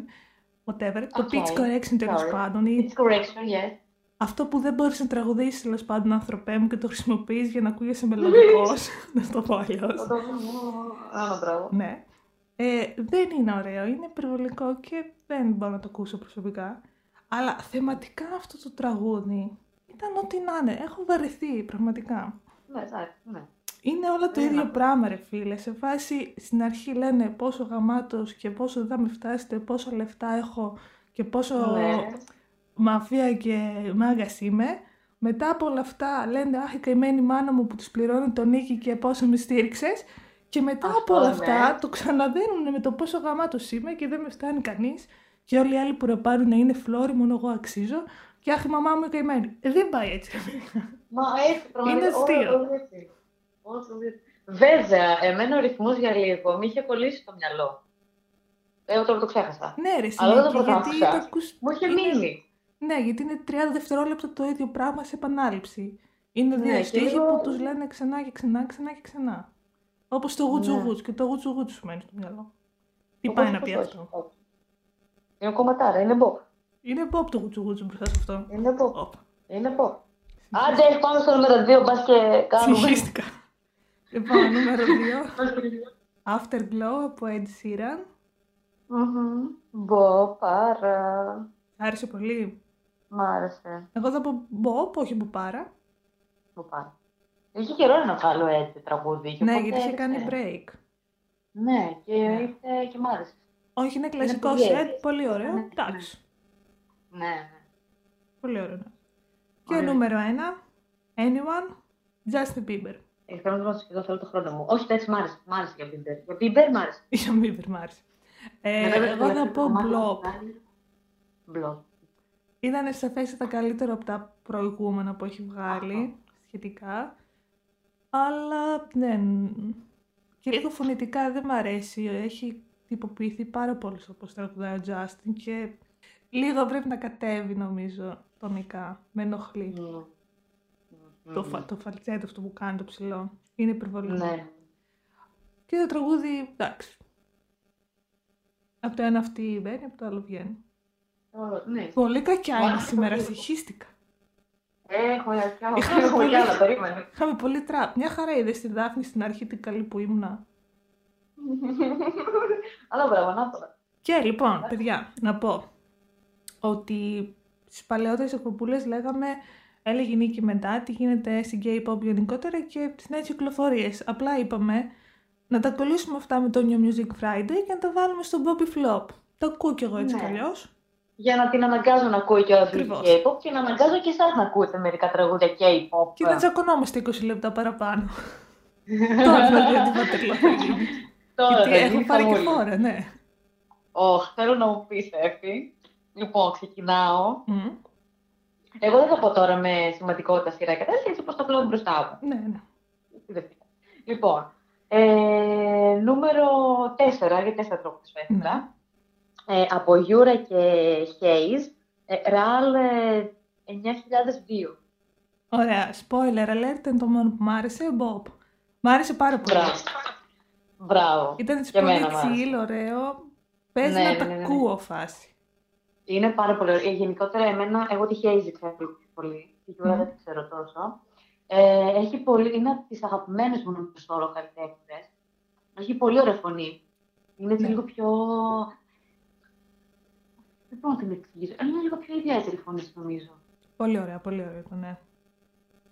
whatever. Το OK, pitch correction τέλος sorry. πάντων είναι It's correction, yes. αυτό που δεν μπορείς να τραγουδήσεις τέλος πάντων ανθρωπέ μου και το χρησιμοποιείς για να ακούγεσαι μελλοντικός, να το πω αλλιώς. Θα το Άμα μπράβο. Ναι. Ε, δεν είναι ωραίο, είναι υπερβολικό και δεν μπορώ να το ακούσω προσωπικά. Αλλά θεματικά αυτό το τραγούδι ήταν ό,τι να είναι. Έχω βαρεθεί πραγματικά. Ναι, εντάξει, ναι. Είναι όλα το Ναι, ίδιο να- πράγμα ρε φίλε. Σε φάση στην αρχή λένε πόσο γαμάτος και πόσο δεν θα με φτάσετε, πόσο λεφτά έχω και πόσο Ναι. μαφία και μάγκας είμαι. Μετά από όλα αυτά λένε Αχ, η καημένη μάνα μου που τους πληρώνει τον νίκη και πόσο με στήριξες. Και μετά Αυτό, από όλα ναι. αυτά το ξαναδένουν με το πόσο γαμάτος είμαι και δεν με φτάνει κανείς. Και όλοι οι άλλοι που ρεπάρουν είναι φλόρι, μόνο εγώ αξίζω. Και αχ, η μαμά μου είναι καημένη. Ε, δεν πάει έτσι. ρε φίλε. Μα έτσι, πραγματικά. Είναι αστείο. όλο έτσι. Όλο έτσι. Βέβαια, εμένα ο ρυθμός για λίγο με είχε κολλήσει στο μυαλό. Εγώ τώρα το ξέχασα. ναι, ρε, Αλλά δεν το συνέχεια, γιατί πρωτάκουσα. το ακούς... Μου είχε είναι- μείνει. Ναι, γιατί είναι 30 δευτερόλεπτα το ίδιο πράγμα σε επανάληψη. Είναι δύο Ναι, και στίχοι λίγο- που τους λένε ξανά και ξανά, ξανά και ξανά. Όπως το γουτσου Ναι. γουτς και το γουτσου γουτς σου μένει στο μυαλό. Τι Οπότε πάει να πώς πει όχι, αυτό; Όχι. Είναι κομματάρα, είναι pop. Είναι pop το γουτσου γουτς μπροστά σε αυτό. Είναι pop. Pop. Είναι pop. Άντε, πάμε στο νούμερο 2, μπας και κάνουμε. Συγχύστηκα. λοιπόν, νούμερο 2. Afterglow από Ed Sheeran. Μμμ. Μπο, πάρα. Άρεσε πολύ; Μ' άρεσε. Εγώ θα πω Bob, όχι που πάρα. Μπο, πάρα. Είχε καιρό να βγάλω έτσι τραγούδι. και Ναι, οπότε γιατί είχε κάνει έδειξε. break. Ναι, και, Ναι. ήρθε και μ' άρεσε. Όχι, είναι κλασικό πολύ set, ωραίο. πολύ ωραίο. Ναι, ναι. Εντάξει, Ναι, ναι. πολύ ωραίο. ναι. Και Ωραίο. νούμερο 1. Anyone, Justin Bieber. Ε, θέλω να το δώσω και εγώ θέλω το χρόνο μου. Όχι, εντάξει, μ' άρεσε. Μ' άρεσε για Bieber. Για Bieber μ' άρεσε. Για Bieber μ' άρεσε. Ε, Μετά το εγώ θα τελευταίο πω κομμάτι Blob. που βγάλει. Blob. Ήταν σαφέστατα καλύτερο από τα προηγούμενα που έχει βγάλει σχετικά. Αλλά δεν. Και λίγο φωνητικά δεν μ' αρέσει. Έχει τυποποιηθεί πάρα πολύ όπως τραγουδάει ο Justin και λίγο πρέπει να κατέβει νομίζω τονικά. Με ενοχλεί. Μμμ. Το, Μμμ. φα, το φαλτσέτο αυτό που κάνει το ψηλό. Είναι υπερβολικό. Ναι. Και το τραγούδι, εντάξει. Από το ένα αυτή μπαίνει, από το άλλο βγαίνει. Όλο- Ναι. Πολύ κακιά Μα, είναι αυτό σήμερα, το- συγχύστηκα. Έχουμε κι άλλο. Είχαμε Έχουμε κι πολύ- άλλο, περίμενε. Είχαμε πολύ τραπ. Μια χαρά είδες στη Δάφνη στην αρχή την καλή που ήμουνα. Αλλά μπράβο, να το. Και λοιπόν, παιδιά, να πω ότι στις παλαιότερες εκπομπούλες λέγαμε έλεγε η Νίκη μετά τι γίνεται στην K-pop γενικότερα και στι νέες κυκλοφορίες. Απλά είπαμε να τα κολλήσουμε αυτά με το New Music Friday και να τα βάλουμε στο Bobby Flop. Το ακούω κι εγώ έτσι Ναι. κι αλλιώς. Για να την αναγκάζω να ακούει και ο Ακριβώς. K-pop και να αναγκάζω και εσάς να ακούτε μερικά τραγούδια K-pop. Και δεν τσακωνόμαστε 20 λεπτά παραπάνω. Τώρα δηλαδή τι πατερλό θα γίνει. Τώρα Γιατί θα έχω γίνει πάρει και χαμούλη. φόρα, ναι. Ωχ, θέλω να μου πεις, Εφη. Λοιπόν, ξεκινάω. Μμ. Εγώ δεν θα πω τώρα με σημαντικότητα σειρά και τέτοια, έτσι όπως το βλέπω μπροστά μου. Ναι, ναι. Τι δεν φταίει. Λοιπόν, ε, νούμερο 4, για 4 τρόπους φέτρα. Ε, από Youra και Heize, ε, RAL ε, 9002. Ωραία. Spoiler alert είναι το μόνο που μ' άρεσε. Bop. Μ' άρεσε πάρα πολύ. Μπράβο. Μπράβο. Ήταν έτσι Και πολύ εμένα μ' άρεσε. chill, ωραίο. Παίζει Ναι, να ναι, τα ναι, ναι, ναι. ακούω φάση. Είναι πάρα πολύ ωραίο. Ε, Γενικότερα, εμένα, εγώ τη Heize ξέρω πολύ. Τη Youra Μμμ. δεν τη ξέρω τόσο. Ε, έχει πολύ, είναι από τις αγαπημένες μου νομίζω solo καλλιτέχνες. Έχει πολύ ωραία φωνή. Είναι έτσι Ναι. λίγο πιο... Δεν μπορώ να την εξηγήσω. Είναι λίγο πιο ιδιαίτερη φωνή, της, νομίζω. Πολύ ωραία, πολύ ωραίο ήταν, ναι.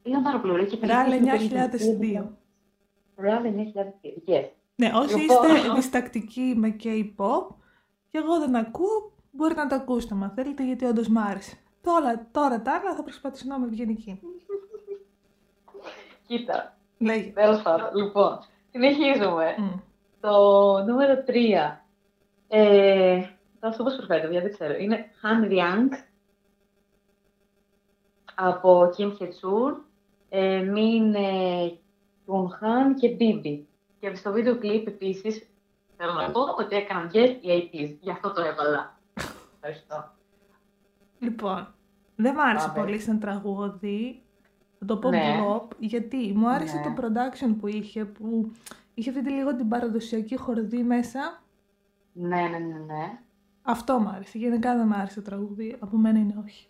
Είναι πάρα πολύ ωραία. και RAL περίπου 9002. RAL 9002. Yes. Ναι, όσοι Λοιπόν. είστε διστακτικοί με K-pop και εγώ δεν ακούω, μπορείτε να το ακούσετε αν θέλετε, γιατί όντως μ' άρεσε. Τώρα, τώρα τα άλλα θα προσπαθήσω να είμαι ευγενική. Κοίτα, Λέγε. τέλος πάντων. Λοιπόν, συνεχίζουμε. Μμ. Το νούμερο 3. Ε, θα σου πω σου φέρετε, δεν ξέρω. Είναι Han Ryang από Kim Hye-chul, ε, Min ε, Kyung Han και Bibi. Και στο βίντεο κλιπ επίσης θέλω να πω ότι έκαναν guest οι 80's. Γι' αυτό το έβαλα. Ευχαριστώ. Λοιπόν, δεν μ' άρεσε Πάμε. πολύ σαν τραγούδι. Θα το πω Ναι. blop, γιατί μου άρεσε Ναι. το production που είχε, που είχε αυτή τη λίγο την παραδοσιακή χορδή μέσα. Ναι, ναι, ναι, ναι. Αυτό μου άρεσε. Γενικά δεν μου άρεσε το τραγούδι. Από μένα είναι όχι.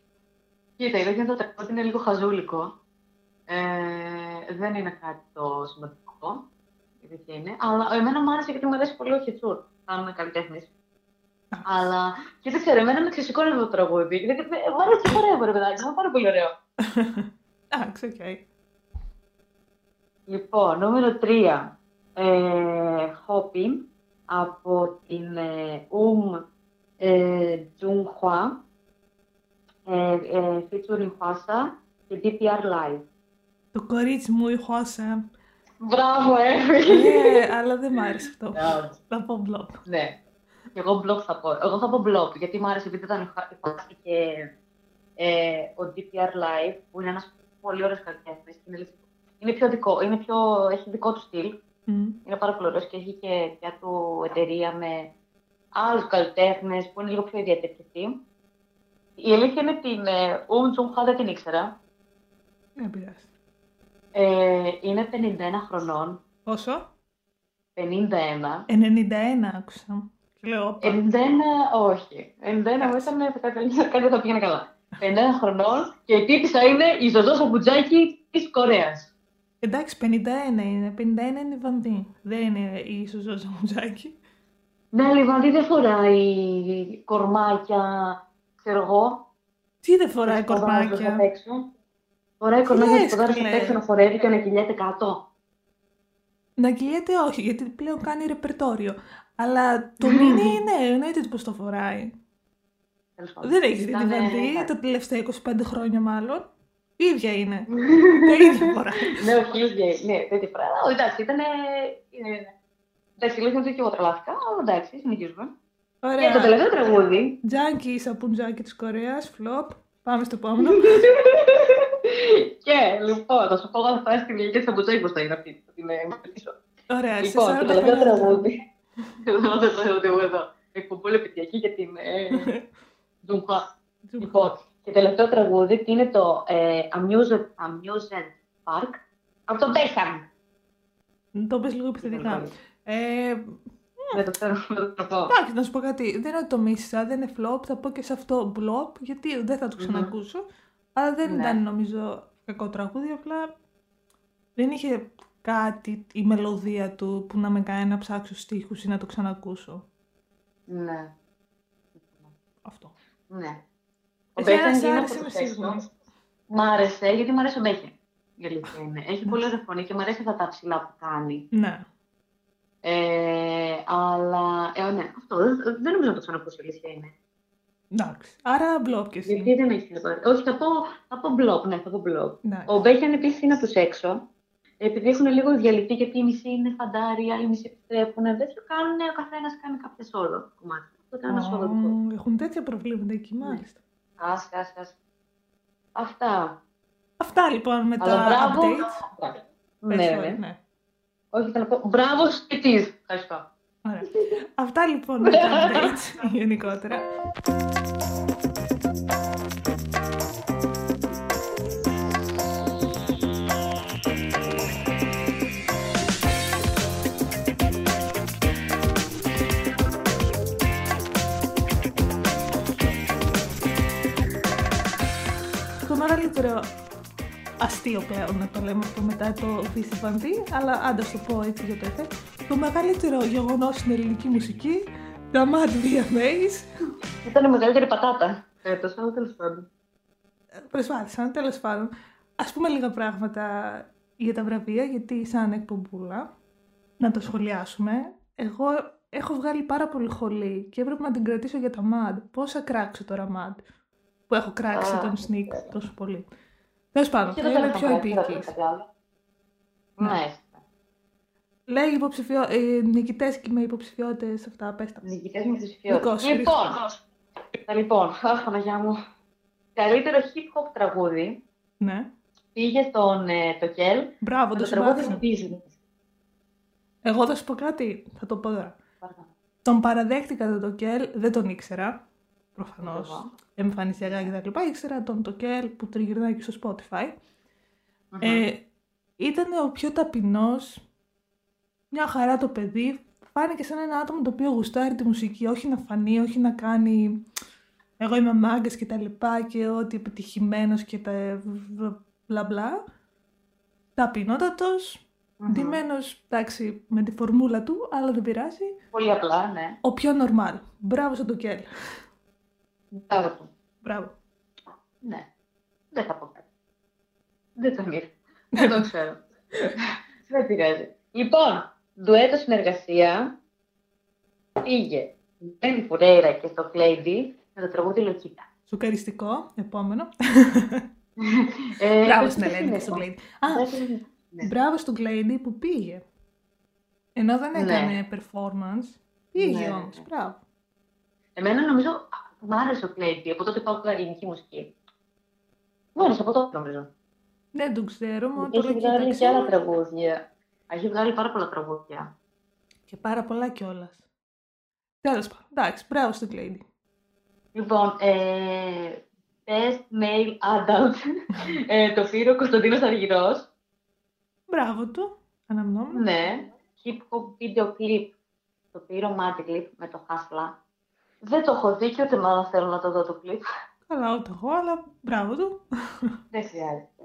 Κοίτα, η αλήθεια είναι το τραγούδι είναι λίγο χαζούλικο. Ε, δεν είναι κάτι το σημαντικό. Η αλήθεια είναι. Αλλά εμένα μου άρεσε γιατί μου αρέσει πολύ ο Χετσούρ. Σαν καλλιτέχνης. Αλλά και δεν ξέρω, εμένα με ξεσηκώνει το τραγούδι. Δεν- δεν- Μου άρεσε και χορεύω, ρε παιδάκι, είναι πάρα πολύ ωραίο. Εντάξει, οκ. Λοιπόν, νούμερο 3. Ε, Hop In από την ε, Uhm ε, Jung Hwa ε, ε, featuring Hwasa και DPR Live. Το κορίτσι μου η Hwasa. Μπράβο, Εύη! Ε, αλλά δεν μ' άρεσε αυτό. Μπράβο. Θα πω blop. Ναι. Και εγώ blog θα πω. Εγώ θα πω blog, γιατί μου άρεσε επειδή ήταν και ε, ο DPR Live, που είναι ένας πολύ ωραίος καλλιτέχνης. Είναι, λίγο- είναι πιο δικό, είναι πιο, έχει δικό του στυλ. Μμ. Είναι πάρα πολύ ωραίος και έχει και δικιά του εταιρεία με άλλους καλλιτέχνες που είναι λίγο πιο ιδιαίτερη και αυτή. Η αλήθεια είναι την ε, Um Jung Ha δεν την ήξερα. Δεν πειράζει. Ε, είναι 51 χρονών. Πόσο; 51. 91 άκουσα. Και λέω, όπα. 51, όχι. 91 μου ήταν κάτι κάτι θα πήγαινε καλά. 51 χρονών και η τύπησα είναι η Ζωζό Σαμπουτζάκη της Κορέας. Εντάξει, 51 είναι. 51 είναι η Βανδί. Δεν είναι η ίσως ο Μουτζάκη. Ναι, Λιβαντή δεν φοράει κορμάκια, ξέρω εγώ. Τι δεν φοράει Σπουδάζοντας κορμάκια; Απ' έξω. Φοράει κορμάκια λες, και σπουδάζει απ' κλαις. έξω να χορεύει και να κυλιέται κάτω. Να κυλιέται όχι, γιατί πλέον κάνει ρεπερτόριο. Αλλά το μήνυ είναι, εννοείται πως το φοράει. Τέλος πάντων. Δεν έχει δει τη Ήταν, Βανδί ε, τα τελευταία 25 χρόνια μάλλον. Η ίδια είναι. Τα ίδια φοράει. Ναι, όχι, ίδια. Ναι, τέτοια φορά. Εντάξει, ήταν. Εντάξει, λίγο ότι και εγώ τρελάθηκα, αλλά εντάξει, συνεχίζουμε. Και το Ωραία. τελευταίο τραγούδι Τζάνκι, σαπουτζάκι της Κορέας, φλοπ. Πάμε στο επόμενο. και λοιπόν, θα σου πω εγώ θα φτάσει στη ηλικία τη Αμπουτσέη πώ θα είναι αυτή. Θα την ε, μελετήσω. Ωραία, σε Λοιπόν, 40 το τελευταίο χρόνια. τραγούδι. Εδώ δεν το έχω εγώ εδώ. Εκπομπή επιτυχία για την. ε, Τζουμχά. Λοιπόν, και το τελευταίο τραγούδι είναι το ε, Amusement, Amusement Park από τον Μπέχαμ. Το πες λίγο επιθετικά. Ε, Δεν το ξέρω να το πω. εντάξει, να σου πω κάτι. Δεν είναι ότι το μίσησα, δεν είναι flop. Θα πω και σε αυτό blop, γιατί δεν θα το ξανακούσω. Αλλά δεν Ναι. ήταν νομίζω κακό τραγούδι, απλά δεν είχε κάτι η μελωδία του που να με κάνει να ψάξω στίχους ή να το ξανακούσω. Ναι. Αυτό. Ναι. Ο Εσένα Μπέχαμ σ' είναι άρεσε, από είμαι τους έξω. σίγουρη. Μ' άρεσε, γιατί μ' αρέσει ο Μπέχαμ. Η αλήθεια είναι. Έχει πολύ ωραία φωνή και μ' αρέσει αυτά τα ψηλά που κάνει. Ναι. Ε, αλλά, ε, ναι, αυτό δεν, δεν νομίζω να το ξανακούσω, η αλήθεια είναι. Εντάξει. Άρα blop και εσύ. Γιατί δεν έχεις πάρεις. Όχι, θα πω, θα πω blog, ναι, θα πω blog. Ναι. Ο Μπέχιαν επίσης είναι από τους έξω. Επειδή έχουν λίγο διαλυθεί, γιατί η μισή είναι φαντάρι, οι άλλοι μισή επιστρέφουν. Δεν το κάνουν, ο καθένας κάνει κάποια σόλο κομμάτι. Αυτό ήταν ένα σόλο δικό. του. Ω, Έχουν τέτοια προβλήματα εκεί, μάλιστα. Άσε, άσε, άσε. Αυτά. Αυτά λοιπόν με Αλλά τα μπράβο. updates. Ναι, Πες, ναι, sorry, ναι. ναι. Όχι, θα να πω μπράβο σπιτή. Ευχαριστώ. Ωραία. Αυτά λοιπόν με τα updates γενικότερα. Το μεγαλύτερο αστείο πλέον να το λέμε αυτό μετά το Βίση Βανδί, αλλά άντε το πω έτσι για το εφέ. Το μεγαλύτερο γεγονός στην ελληνική μουσική, τα Mad VMAs, Ήταν η μεγαλύτερη πατάτα. Φέτο, αλλά τέλος πάντων. προσπάθησαν τέλος πάντων. Α πούμε λίγα πράγματα για τα βραβεία, γιατί σαν εκπομπούλα, να το σχολιάσουμε. Εγώ έχω βγάλει πάρα πολύ χολή και έπρεπε να την κρατήσω για τα MAD. Πώς θα κράξω τώρα MAD που έχω κράξει Α, τον Sneak τόσο πολύ. Τέλος πάντων, Και θα δεν είμαι θα πιο κάνω κάτι, δεν θα κάνω επίκης. κάτι άλλο. Ναι. Λέει υποψηφιο... ε, νικητές και με υποψηφιότητες αυτά, πες τα. Νικητές με τι Δικός σου, Λοιπόν, τα λοιπόν, αχ, Παναγιά μου. Καλύτερο hip hop τραγούδι Ναι. πήγε στον ε, το Κέλ. Μπράβο, με το το τραγούδι συμπάθησα. Business. Εγώ θα σου πω κάτι, θα το πω τώρα. Παρακαλώ. Τον παραδέχτηκα τον Τοκέλ, δεν τον ήξερα. Προφανώς. Εγώ. Εμφανισιακά και τα λοιπά. Ήξερα τον Τοκέλ που τριγυρνάει και στο Spotify. Ε, ήταν ο πιο ταπεινός, μια χαρά το παιδί. Φάνηκε σαν ένα άτομο το οποίο γουστάρει τη μουσική, όχι να φανεί, όχι να κάνει εγώ είμαι μάγκας και τα λοιπά και ότι επιτυχημένος και τα μπλα μπλα. Ταπεινότατος, ντυμένος, εντάξει, με τη φορμούλα του, αλλά δεν πειράζει. Πολύ απλά, ναι. Ο πιο normal. Μπράβο στον Τοκέλ. Μπράβο του. Μπράβο. Ναι. Δεν θα πω κάτι. Δεν τον είδα. Δεν τον ξέρω. Δεν πειράζει. Λοιπόν, ντουέτο συνεργασία πήγε Μπένι Φουρέιρα και στο Κλέιντι με το τραγούδι Λοκίτα. Σοκαριστικό. Επόμενο. Ε, Μπράβο πες στην ποιος Ελένη είναι και στον αυτό. Κλέιντι. Α, Ναι. μπράβο στον Κλέιντι που πήγε. Ενώ δεν Ναι. έκανε performance, πήγε Ναι, ναι, όμως. ναι. Μπράβο. Εμένα νομίζω μου άρεσε ο Κλέιντι από τότε πάω ελληνική μουσική. Μου άρεσε από τότε νομίζω. Δεν το ξέρω, μόνο το Έχει Λοκίτα βγάλει και ξέρω. άλλα τραγούδια. Έχει βγάλει πάρα πολλά τραγούδια. Και πάρα πολλά κιόλας. Τέλος πάντων. Εντάξει, μπράβο στον Κλέιντι. Λοιπόν, ε, Best Male Adult ε, το πήρε ο Κωνσταντίνος Αργυρός. Μπράβο του. Αναμνώμη. Ναι. Hip Hop Video Clip το πήρε ο Mad Clip με το Χάσλα. Δεν το έχω δει και ούτε μάλλον θέλω να το δω το κλιπ. Καλά, ούτε εγώ, αλλά μπράβο του. Δεν χρειάζεται.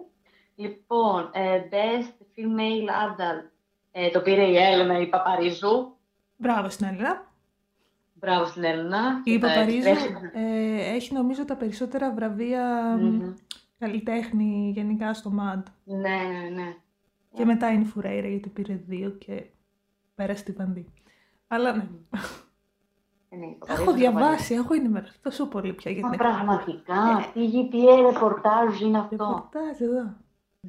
Λοιπόν, ε, Best Female Adult ε, το πήρε η Έλενα η Παπαρίζου. Μπράβο στην Έλληνα. Μπράβο στην Έλενα. Η Και τα Παπαρίζου εξτρέμ. ε, έχει νομίζω τα περισσότερα βραβεία μ, Μμμ. καλλιτέχνη γενικά στο MAD. Ναι, ναι, ναι. Και μετά είναι η Φουρέιρα γιατί πήρε δύο και πέρασε τη Βανδί. Αλλά ναι. Ε, ναι, η Έχω Παπαρίζου, διαβάσει, έχω ενημερωθεί τόσο πολύ πια για Μα την πραγματικά, τι GTA ρεπορτάζ είναι αυτό. Ρεπορτάζ εδώ.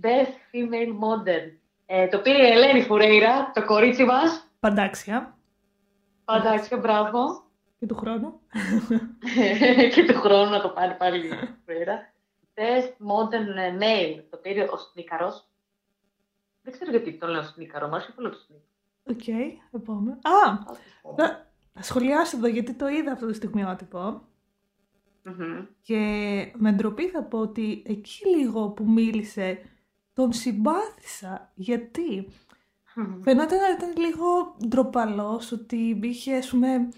Best Female Model. Ε, το πήρε η Ελένη Φουρέιρα, το κορίτσι μας. Παντάξια. Παντάξια, μπράβο. Και του χρόνου. και του χρόνου να το πάρει πάλι η Φουρέιρα. Best Modern ε, Male. Το πήρε ο Σνίκαρος. Δεν ξέρω γιατί τον λέω Σνίκαρο, μου άρεσε πολύ το Σνίκαρο. Οκ, επόμενο. Α, θα, θα σχολιάσω εδώ γιατί το είδα αυτό το στιγμιότυπο. Μμμ. Και με ντροπή θα πω ότι εκεί λίγο που μίλησε τον συμπάθησα. Γιατί φαινόταν να ήταν λίγο ντροπαλός ότι είχε, ας πούμε,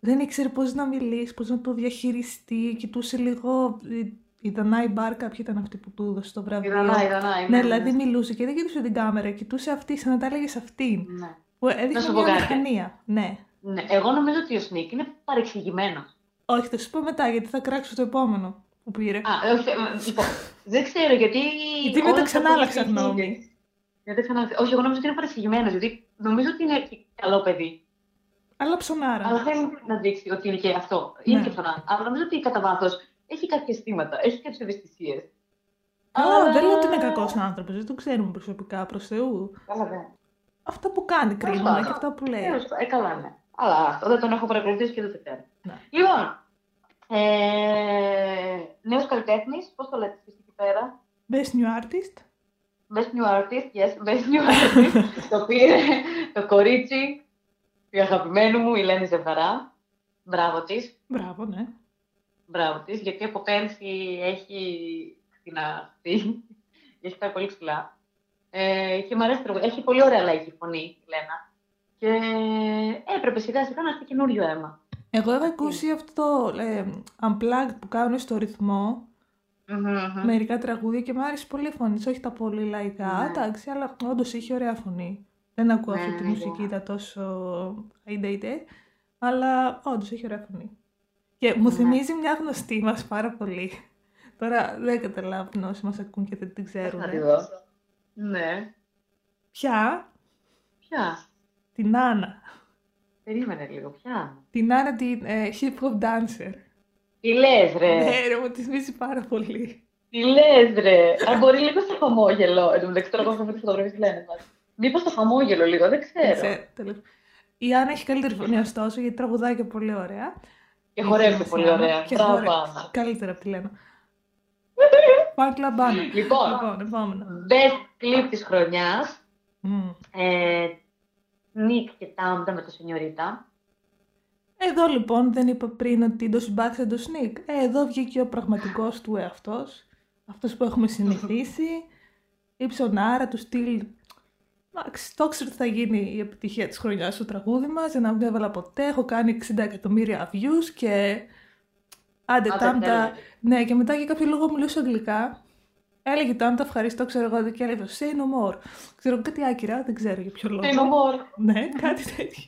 δεν ήξερε πώς να μιλήσει, πώς να το διαχειριστεί. Κοιτούσε λίγο. η- Η Δανάη Μπάρκα, ποια ήταν αυτή που του έδωσε το βραβείο. Ιδανά, ιδανά. Ναι, δηλαδή μιλούσε και δεν κοιτούσε την κάμερα, κοιτούσε αυτή, σαν να τα έλεγε σε αυτήν. Ναι. Που έδειχνε σου πω μια κάτι. μηχανία. Ναι. ναι. Εγώ νομίζω ότι ο Σνίκ είναι παρεξηγημένος. Όχι, θα σου πω μετά γιατί θα κράξω το επόμενο που πήρε. Α, όχι, ε, λοιπόν, δεν ξέρω γιατί. Γιατί μετά όλα αυτά ξανά που άλλαξα έχει γνώμη. γίνει. Γιατί ξανά... Όχι, εγώ νομίζω ότι είναι παρεξηγημένο. Γιατί νομίζω ότι είναι και καλό παιδί. Αλλά ψωνάρα. Αλλά θέλει να δείξει ότι είναι και αυτό. Είναι Ναι. και ψωνά. Αλλά νομίζω ότι κατά βάθος έχει κάποια αισθήματα, έχει κάποιες ευαισθησίες. Καλά, δεν λέω ότι είναι κακός άνθρωπος, δεν το ξέρουμε προσωπικά προς Θεού. Καλά, ναι. Αυτά που κάνει κρίνουμε πάντων. και αυτά που λέει. Τέλος πάντων, Ε, καλά, ναι. Αλλά αυτό δεν τον έχω παρακολουθήσει και δεν το ξέρω. Ναι. Λοιπόν, ε, νέος καλλιτέχνης, πώς το λέτε εσείς εκεί πέρα; Best new artist. Best New Artist, yes, Best New Artist. το πήρε το κορίτσι, η αγαπημένη μου, η Λένη Ζευγαρά. Μπράβο της, Μπράβο, ναι. μπράβο της, γιατί από πέρσι έχει κτηναχθεί, έχει πάει πολύ ψηλά. Ε, και μου αρέσει το τραγούδι. Έχει πολύ ωραία λαϊκή φωνή η Λένα. Και έπρεπε σιγά σιγά να έρθει καινούριο αίμα. Εγώ έχω ακούσει αυτό το ε, unplugged που κάνουν στο ρυθμό Μμμ, μμμ. μερικά τραγούδια και μου άρεσε πολύ η φωνή της, όχι τα πολύ λαϊκά, Ναι. εντάξει, αλλά όντως είχε ωραία φωνή. Δεν ακούω Ναι, αυτή τη ναι, μουσική ναι. τα τόσο high αλλά όντως έχει ωραία φωνή. Και μου Ναι. θυμίζει μια γνωστή μας πάρα πολύ. Τώρα δεν καταλάβουν όσοι μας ακούν και δεν την ξέρουν. Να τη δω. Ναι. Ποια; Ποια; Την Άννα. Περίμενε λίγο. Ποια. Την Άννα την ε, hip hop dancer. Τι λες ρε; Ναι, ρε, μου της θυμίζει πάρα πολύ. Τι λες ρε; Αν μπορεί λίγο στο χαμόγελο. Εν τω μεταξύ τώρα εγώ έχω τη φωτογραφία τη Λένας μας. Μήπως το χαμόγελο λίγο, δεν Δεν ξέρω. ξέρω, τέλος. Η Άννα έχει καλύτερη φωνή ωστόσο γιατί τραγουδάει και πολύ ωραία. Και χορεύει Έχει πολύ Άννα ωραία. και Μπράβο, χορεύει. Άννα. Καλύτερα από τη Λένα. Fan Club Άννα. Λοιπόν, Λοιπόν, επόμενο. best clip της χρονιάς. Μμ. Ε, Νίκ και Τάμπτα με το Σενιωρίτα. Εδώ λοιπόν δεν είπα πριν ότι το συμπάθησα το Σνικ. Ε, εδώ βγήκε ο πραγματικός του εαυτός. Αυτός που έχουμε συνηθίσει. η ψωνάρα του στυλ. Εντάξει, το ξέρω ότι θα γίνει η επιτυχία της χρονιάς στο τραγούδι μας, δεν το έβαλα ποτέ, έχω κάνει 60 εκατομμύρια views και... Άντε, Άντε, τάμτα. τέλεια. Ναι, και μετά για κάποιο λόγο μιλούσε αγγλικά. Έλεγε τάμτα, ευχαριστώ, ξέρω εγώ, και έλεγε say no more. Ξέρω κάτι άκυρα, δεν ξέρω για ποιο λόγο. Say no more. Ναι, κάτι τέτοιο.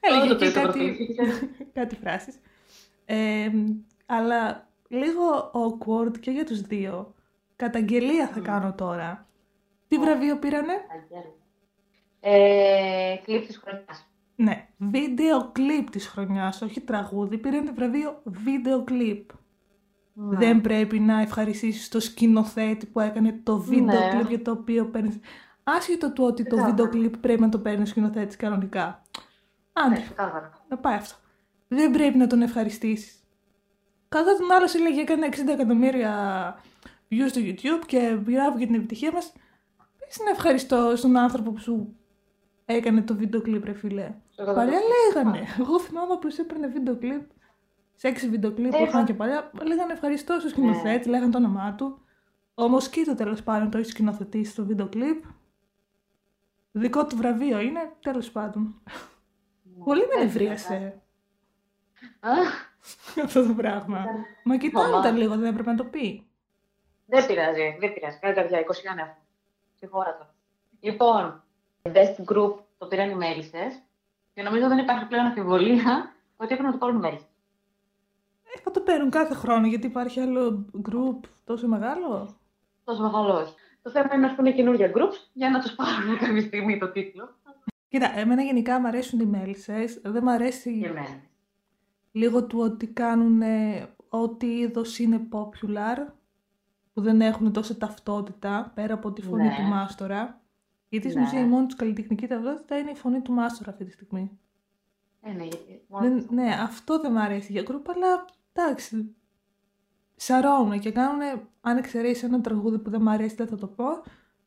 Τώρα Έλεγε το και πες το κάτι, προφίλ. κάτι φράσεις. Ε, αλλά λίγο awkward και για τους δύο. Καταγγελία θα Μμ. κάνω τώρα. Τι βραβείο πήρανε; Ε, κλιπ της χρονιάς. Ναι, βίντεο κλιπ της χρονιάς, όχι τραγούδι. Πήρανε βραβείο βίντεο κλιπ. Ναι. Δεν πρέπει να ευχαριστήσεις το σκηνοθέτη που έκανε το βίντεο Ναι. κλιπ για το οποίο παίρνεις. Άσχετο του ότι το Ξεκάθαρα. βίντεο κλιπ πρέπει να το παίρνει ο σκηνοθέτης κανονικά. Ναι, Άντε, ξεκάθαρα. να πάει αυτό. Δεν πρέπει να τον ευχαριστήσεις. Κατά τον άλλο έλεγε έκανε 60 εκατομμύρια views στο YouTube και μπράβο για την επιτυχία μας. Πες να ευχαριστώ στον άνθρωπο που σου έκανε το βίντεο κλιπ ρε φίλε. Στο Παλιά κατάλαβα. λέγανε. Εγώ θυμάμαι που έπαιρνε βίντεο κλιπ. Σε έξι βίντεο κλιπ που Έχα. είχαν και παλιά. Λέγανε ευχαριστώ στο σκηνοθέτη, λέγανε το όνομά του. Ο Μοσκίτο τέλος πάντων το έχει σκηνοθετήσει στο βίντεο κλιπ. Δικό του βραβείο είναι, τέλος πάντων. Πολύ με Έτσι, νευρίασε Α, αυτό το πράγμα. Μα κοιτάνε Μαμά. τα λίγο, δεν έπρεπε να το πει. Δεν πειράζει, δεν πειράζει. Καλή καρδιά, 20 ανέφερα. Συγχώρα το. Λοιπόν, best group το πήραν οι μέλισσες και νομίζω δεν υπάρχει πλέον αμφιβολία ότι έπρεπε να το πάρουν οι μέλισσες. Ε, θα το παίρνουν κάθε χρόνο γιατί υπάρχει άλλο group τόσο μεγάλο. Τόσο μεγάλο όχι. Το θέμα είναι να έρθουν καινούργια groups για να τους πάρουν κάποια στιγμή το τίτλο. Κοίτα, εμένα γενικά μου αρέσουν οι μέλισσες. Δεν μου αρέσει Για μένα. λίγο του ότι κάνουν ό,τι είδος είναι popular, που δεν έχουν τόσο ταυτότητα πέρα από τη φωνή Ναι. του Μάστορα. Γιατί στην Ναι. ουσία η μόνη του καλλιτεχνική ταυτότητα είναι η φωνή του Μάστορα αυτή τη στιγμή. Ε, ναι, γιατί μόνο Δεν, αυτό. ναι, αυτό δεν μου αρέσει για γκρουπ, αλλά εντάξει. Σαρώνουν και κάνουν, αν εξαιρέσεις ένα τραγούδι που δεν μου αρέσει, δεν θα το πω,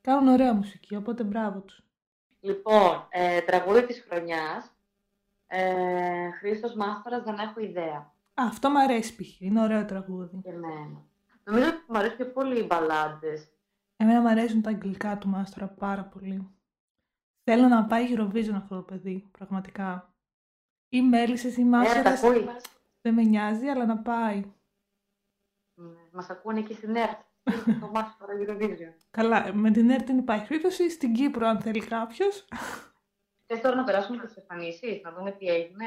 κάνουν ωραία μουσική, οπότε μπράβο τους. Λοιπόν, ε, τραγούδι της χρονιάς. Ε, Χρήστος Μάστορας, δεν έχω ιδέα. Α, αυτό μου αρέσει π.χ. Είναι ωραίο τραγούδι. Και εμένα. Νομίζω ότι μου αρέσουν και πολύ οι μπαλάντες. Εμένα μου αρέσουν τα αγγλικά του Μάστορα πάρα πολύ. Θέλω να πάει Eurovision αυτό το παιδί, πραγματικά. Ή μέλισσες ή Ε, τα Μάστορας, ακούει. Δεν με νοιάζει, αλλά να πάει. Ναι, Μας ακούνε εκεί στην ΕΡΤ. Το Μάστορα Eurovision. Καλά, με την ΕΡΤ δεν υπάρχει περίπτωση. Στην Κύπρο, αν θέλει κάποιος. Θες τώρα να περάσουμε στις εμφανίσεις, να δούμε τι έγινε.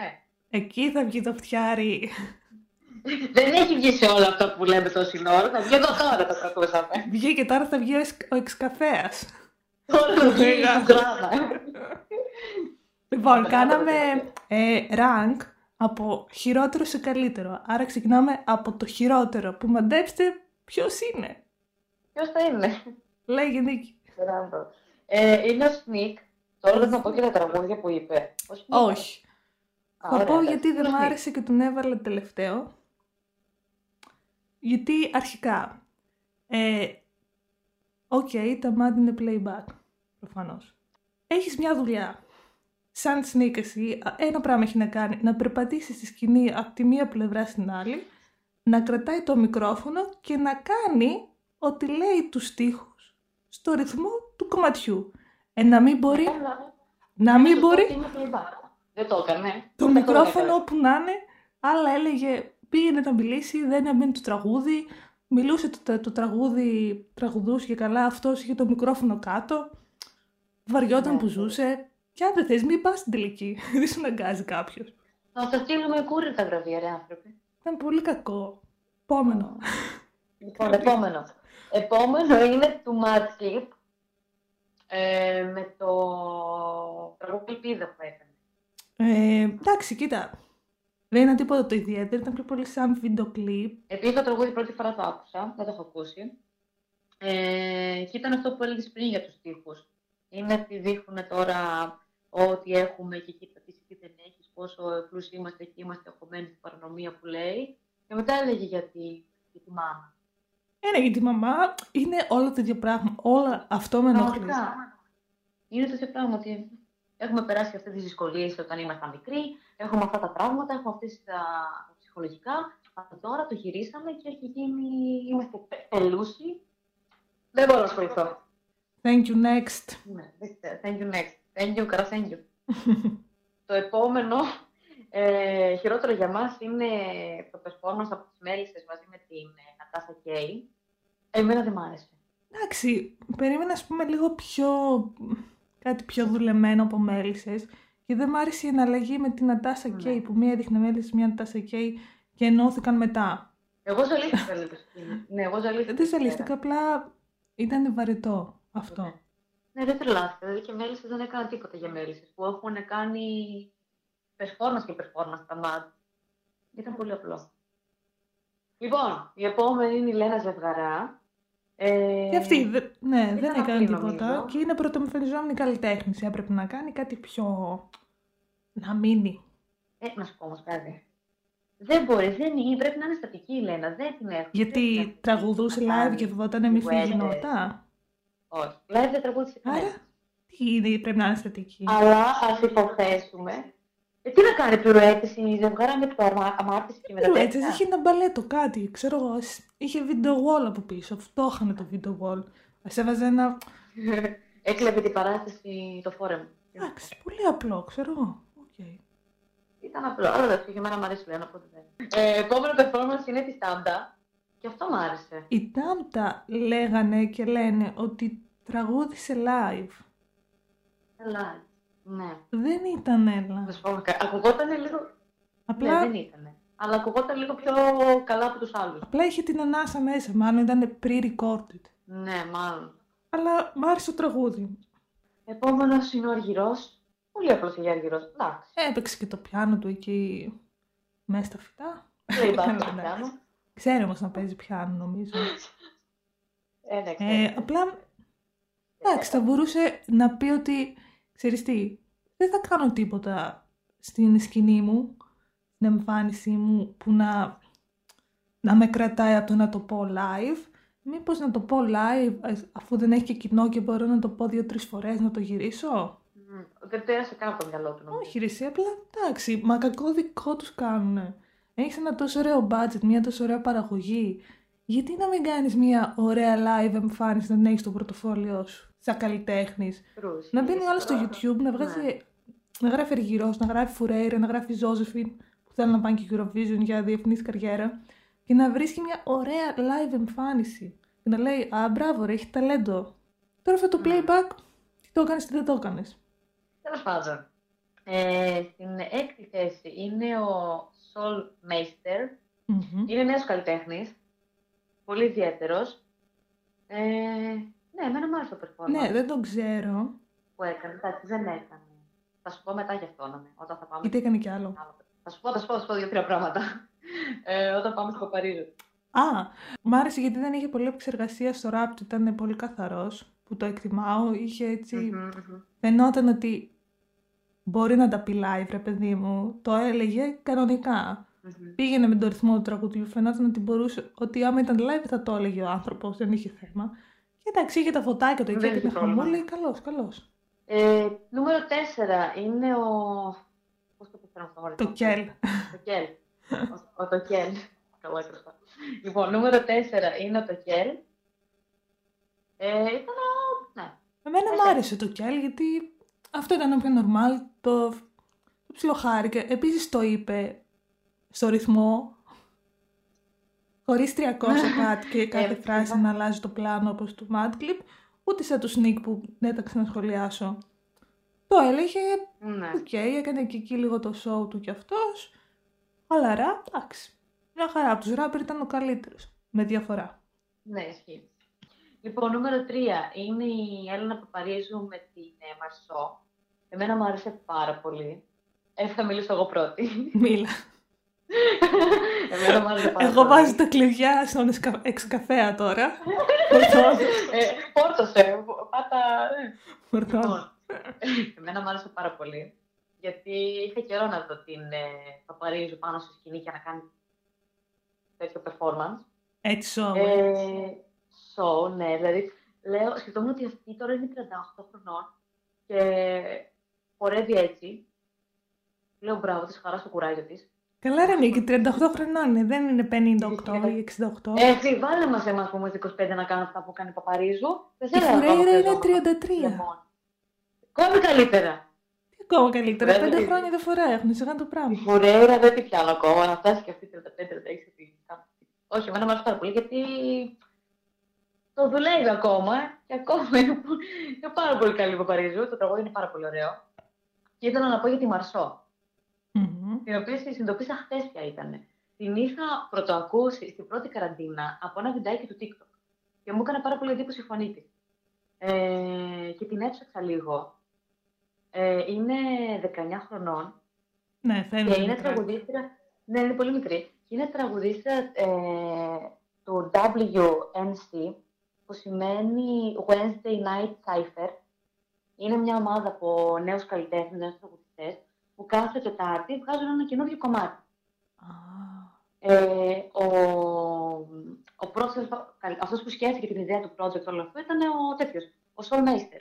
Εκεί θα βγει το φτιάρι. Δεν έχει βγει σε όλα αυτά που λέμε τόση ώρα. Θα βγει εδώ τώρα το ακούσαμε. Βγήκε τώρα θα βγει ο, εξ- ο εξκαφέας. Τώρα θα βγει η Πήγα. Σουγκράνα. Λοιπόν, κάναμε ε, rank από χειρότερο σε καλύτερο. Άρα ξεκινάμε από το χειρότερο. Που μαντέψτε ποιος είναι. Ποιος θα είναι; Λέγε Νίκη. Μπράβο. Ε, είναι ο Σνικ. Τώρα δεν θα πω και τα τραγούδια που είπε. Ο Snik. Όχι. Α, Θα ωραία, πω εντάξει. γιατί δεν Ο μ' Snik. άρεσε και τον έβαλα τελευταίο. Γιατί αρχικά, ε, οκ, τα μάτια είναι playback, προφανώς. Έχεις μια δουλειά. Σαν sneak εσύ, α, ένα πράγμα έχει να κάνει, να περπατήσει στη σκηνή από τη μία πλευρά στην άλλη, να κρατάει το μικρόφωνο και να κάνει ότι λέει τους στίχους στο ρυθμό του κομματιού. Ε, να μην μπορεί, Καλά. να μην Σωστό μπορεί ότι είναι playback. Δεν το έκανε. το Δεν μικρόφωνο έκανε. όπου να είναι, άλλα έλεγε πήγαινε να μιλήσει, δεν έμπαινε το τραγούδι, μιλούσε το, το τραγούδι, τραγουδούσε και καλά, αυτός είχε το μικρόφωνο κάτω, βαριόταν Ναι. που ζούσε. Και αν δεν θες, μην πας στην τελική. δεν σου αναγκάζει κάποιος. Θα σας στείλουμε κούρι τα βραβεία, ρε άνθρωποι. Ήταν πολύ κακό. Επόμενο. Λοιπόν, επόμενο. Επόμενο είναι του Madclip ε, με το τραγούδι Ελπίδα που έκανε. Ε, εντάξει, κοίτα. Δεν ήταν τίποτα το ιδιαίτερο, ήταν πιο πολύ σαν βίντεο κλιπ. Επειδή το τραγούδι πρώτη φορά το άκουσα, δεν το έχω ακούσει. Ε, και ήταν αυτό που έλεγες πριν για τους στίχους. Είναι ότι δείχνουν τώρα ό,τι έχουμε και κοίτα τι εσύ δεν έχεις, πόσο πλούσιοι είμαστε και είμαστε εχωμένοι στην παρανομία που λέει. Και μετά έλεγε για τη, για τη μάμα. Ένα γιατί η μαμά είναι όλα τα ίδια πράγματα. Όλα αυτό με ενοχλεί. Πραγματικά. Είναι το ίδιο πράγμα ότι έχουμε περάσει αυτές τις δυσκολίες όταν ήμασταν μικροί, έχουμε αυτά τα τραύματα, έχουμε αυτές τα ψυχολογικά. Αλλά τώρα το γυρίσαμε και έχει γίνει, είμαστε πε- πελούσιοι. Δεν μπορώ να ασχοληθώ. Θα Thank you, next. Ναι, δεν ξέρω. Thank you next. Thank you, καρά, thank you. το επόμενο ε, χειρότερο για μας είναι το performance από τις Μέλισσες μαζί με την ε, Νατάσα Κέι. Εμένα δεν μ' άρεσε. Εντάξει, περίμενα ας πούμε λίγο πιο... κάτι πιο δουλεμένο από μέλισσες και δεν μ' άρεσε η εναλλαγή με την Νατάσα Ναι. Κέι που μία έδειχνε μέλισσες, μία Νατάσα Κέι και ενώθηκαν μετά. Εγώ ζαλίστηκα λίγο. στην- ναι, εγώ ζαλίστηκα. Δεν εκεί ζαλίστηκα, πέρα. απλά ήταν βαρετό αυτό. Ναι. Ναι, δεν τρελάθηκα. Δηλαδή και μέλισσες δεν έκαναν τίποτα για μέλισσες που έχουν κάνει performance και performance τα μάτια. Ήταν πολύ απλό. Λοιπόν, η επόμενη είναι η Λένα Ζευγαρά. Ε, Και αυτή, δε- ναι, ήταν δεν έκανε απλή, τίποτα νομίζω. και είναι πρωτομεφανιζόμενη καλλιτέχνη. Έπρεπε να κάνει κάτι πιο... να μείνει. Ε, να σου πω όμως κάτι. Δεν μπορεί, δεν είναι, πρέπει να είναι στατική η Λένα, δεν την έχω. Γιατί τραγουδούσε live και φοβόταν μη Duets. γινόταν. Όχι, live δεν τραγούδισε Άρα, κανένας. τι είναι, πρέπει να είναι αισθητική. Αλλά ας υποθέσουμε. Ε, τι να κάνει πλουέτες η ζευγάρα με το αμα- αμάρτηση και με τα Έτσι, τέτοια. είχε ένα μπαλέτο, κάτι, ξέρω εγώ. σ- Είχε video wall από πίσω. Αυτό είχαν το video wall. Α έβαζε ένα. Έκλεβε την παράσταση το φόρεμ. Εντάξει, πολύ απλό, ξέρω εγώ. Οκ. Ήταν απλό, αλλά δεν και εμένα μου αρέσει λένε, οπότε δεν. Ε, επόμενο performance είναι τη Τάντα. Και αυτό μου άρεσε. Οι Τάμπτα λέγανε και λένε ότι τραγούδισε live. Καλά. Ναι. Δεν ήταν έλα. Να σου πω, κα- ακουγόταν λίγο. Απλά, Ναι, δεν ήταν. Αλλά ακουγόταν λίγο πιο καλά από τους άλλους. απλά είχε την ανάσα μέσα, μάλλον ήταν pre-recorded. Ναι, μάλλον. Αλλά μ' άρεσε το τραγούδι. Επόμενος είναι ο Αργυρός. Πολύ απλός για Αργυρός. Εντάξει. Έπαιξε και το πιάνο του εκεί μέσα στα φυτά. Δεν υπάρχει Καλά, να εντάξει. κάνω. Ξέρει όμως να παίζει πιάνο νομίζω. Ε, ναι, Ε, ξέρω. απλά, εντάξει, θα μπορούσε να πει ότι, ξέρεις τι, δεν θα κάνω τίποτα στην σκηνή μου, στην εμφάνισή μου, που να, να με κρατάει από το να το πω live. Μήπως να το πω live, ε, αφού δεν έχει και κοινό και μπορώ να το πω δύο-τρεις φορές να το γυρίσω; Μμ, Δεν πέρασε καν από το μυαλό του. νομίζω. Όχι ρε εσύ, απλά εντάξει, μα κακό δικό τους κάνουνε. Έχεις ένα τόσο ωραίο budget, μια τόσο ωραία παραγωγή. Γιατί να μην κάνεις μια ωραία live εμφάνιση να την έχεις στο πορτοφόλιό σου, σαν καλλιτέχνης; Τρούς. Να μπαίνει όλα στο Τώρα. YouTube, να βγάζει, Ναι. να γράφει Αργυρός, να γράφει Φουρέιρα, να γράφει Ζώζεφιν, που θέλουν να πάνε και Eurovision για διεθνής καριέρα. Και να βρίσκει μια ωραία live εμφάνιση. Και να λέει, α, μπράβο ρε, έχει ταλέντο. Τώρα αυτό το Ναι. playback, τι το έκανες, τι δεν το έκανες; Τέλος πάντων. Ε, στην έκτη θέση είναι ο Sol Meister. Μμμ. Είναι νέος καλλιτέχνης. Πολύ ιδιαίτερος. Ε, ναι, εμένα μου άρεσε το performance Ναι, δεν το ξέρω. που έκανε. Εντάξει, δεν έκανε. Θα σου πω μετά γι' αυτό, να με, όταν θα πάμε. Γιατί έκανε κι άλλο. Θα σου πω, θα σου πω, θα σου πω δύο-τρία πράγματα. Ε, όταν πάμε στο Παρίσι. Α, μ' άρεσε γιατί δεν είχε πολλή επεξεργασία στο rap του, ήταν πολύ καθαρός, που το εκτιμάω, είχε έτσι... Μμμ, μμμ. Φαινόταν ότι μπορεί να τα πει live, ρε παιδί μου, το έλεγε κανονικά. Μμμ. Πήγαινε με τον ρυθμό του τραγουδιού, φαινόταν ότι μπορούσε, ότι άμα ήταν live θα το έλεγε ο άνθρωπος, δεν είχε θέμα. Και εντάξει, είχε τα φωτάκια του εκεί, Δεν και είχε την πρόβλημα. χαμούλη, καλός, καλός. Ε, νούμερο 4 είναι ο. Πώς το προφέρω αυτό, μωρέ, Το Κέλ. Το Κέλ. Ο, ο το Κέλ. Καλά κρυφά. Λοιπόν, νούμερο 4 είναι ο το Κέλ. Ε, ήταν ο. Ναι. Εμένα Έχει. μ' άρεσε το Κέλ γιατί αυτό ήταν πιο normal, το, το ψιλοχάρηκε. Επίσης το είπε στο ρυθμό, χωρίς 300 κάτι και κάθε Ε, φράση βέβαια. να αλλάζει το πλάνο όπως του Madclip, ούτε σαν το Sneak που δεν τα ξανασχολιάσω. Το έλεγε, ναι. οκ, έκανε και εκεί λίγο το show του κι αυτός, χαλαρά, εντάξει. Μια χαρά, από τους ράπερ ήταν ο καλύτερος, με διαφορά. Ναι, ισχύει. Λοιπόν, νούμερο 3 είναι η Έλληνα Παπαρίζου με την ε, Μαρσό. Εμένα μου άρεσε πάρα πολύ. Ε, θα μιλήσω εγώ πρώτη. Μίλα. Εμένα μου άρεσε πάρα Εγώ πολύ. βάζω τα κλειδιά στον εξκα- εξκαφέα τώρα. Ε, πόρτωσε, πάτα... ε. Φορτώνω. Λοιπόν, εμένα μου άρεσε πάρα πολύ. Γιατί είχα καιρό να δω την ε, Παπαρίζου πάνω στη σκηνή για να κάνει τέτοιο performance. Έτσι show. Ε, so, ναι, δηλαδή, λέω, σκεφτόμουν ότι αυτή τώρα είναι 38 χρονών και χορεύει έτσι. Λέω μπράβο της, χαράς στο κουράγιο της. Καλά ρε Νίκη, 38 χρονών είναι, δεν είναι 58 ή 68. Έτσι, βάλε μας εμάς που είμαστε 25 να κάνουμε αυτά που κάνει η Παπαρίζου. Δεν Η θέλω να Φουρέιρα είναι κάνω 33. μόνο. Ακόμη καλύτερα. Τι ακόμα καλύτερα, Βέβαια, 5 τι- χρόνια διαφορά έχουν, σιγά το Η πράγμα. Φουρέιρα δεν την πιάνω ακόμα, να φτάσει και αυτή 35-36. τι- Όχι, εμένα μου αρέσει πάρα πολύ γιατί το δουλεύει ακόμα και ακόμα είναι, πο- είναι πάρα πολύ καλή η Παπαρίζου. Το τραγούδι είναι πάρα πολύ ωραίο. Και ήθελα να πω για τη Μαρσό. Μμμ. την οποία τη συνειδητοποίησα χθες πια ήταν. Την είχα πρωτοακούσει στην πρώτη καραντίνα από ένα βιντεάκι του TikTok. Και μου έκανε πάρα πολύ εντύπωση η φωνή της. Ε, και την έψαξα λίγο. Ε, είναι 19 χρονών Ναι, και φαίνεται. είναι μικρά. τραγουδίστρια. Ναι, είναι πολύ μικρή. Και είναι τραγουδίστρια ε, του WNC, που σημαίνει Wednesday Night Cypher. Είναι μια ομάδα από νέους καλλιτέχνες, νέους τραγουδιστές, που κάθε Τετάρτη βγάζουν ένα καινούργιο κομμάτι. Α, Ε, ο, ο πρώτος, αυτός που σκέφτηκε την ιδέα του project όλο αυτό ήταν ο τέτοιος, ο Soul Meister.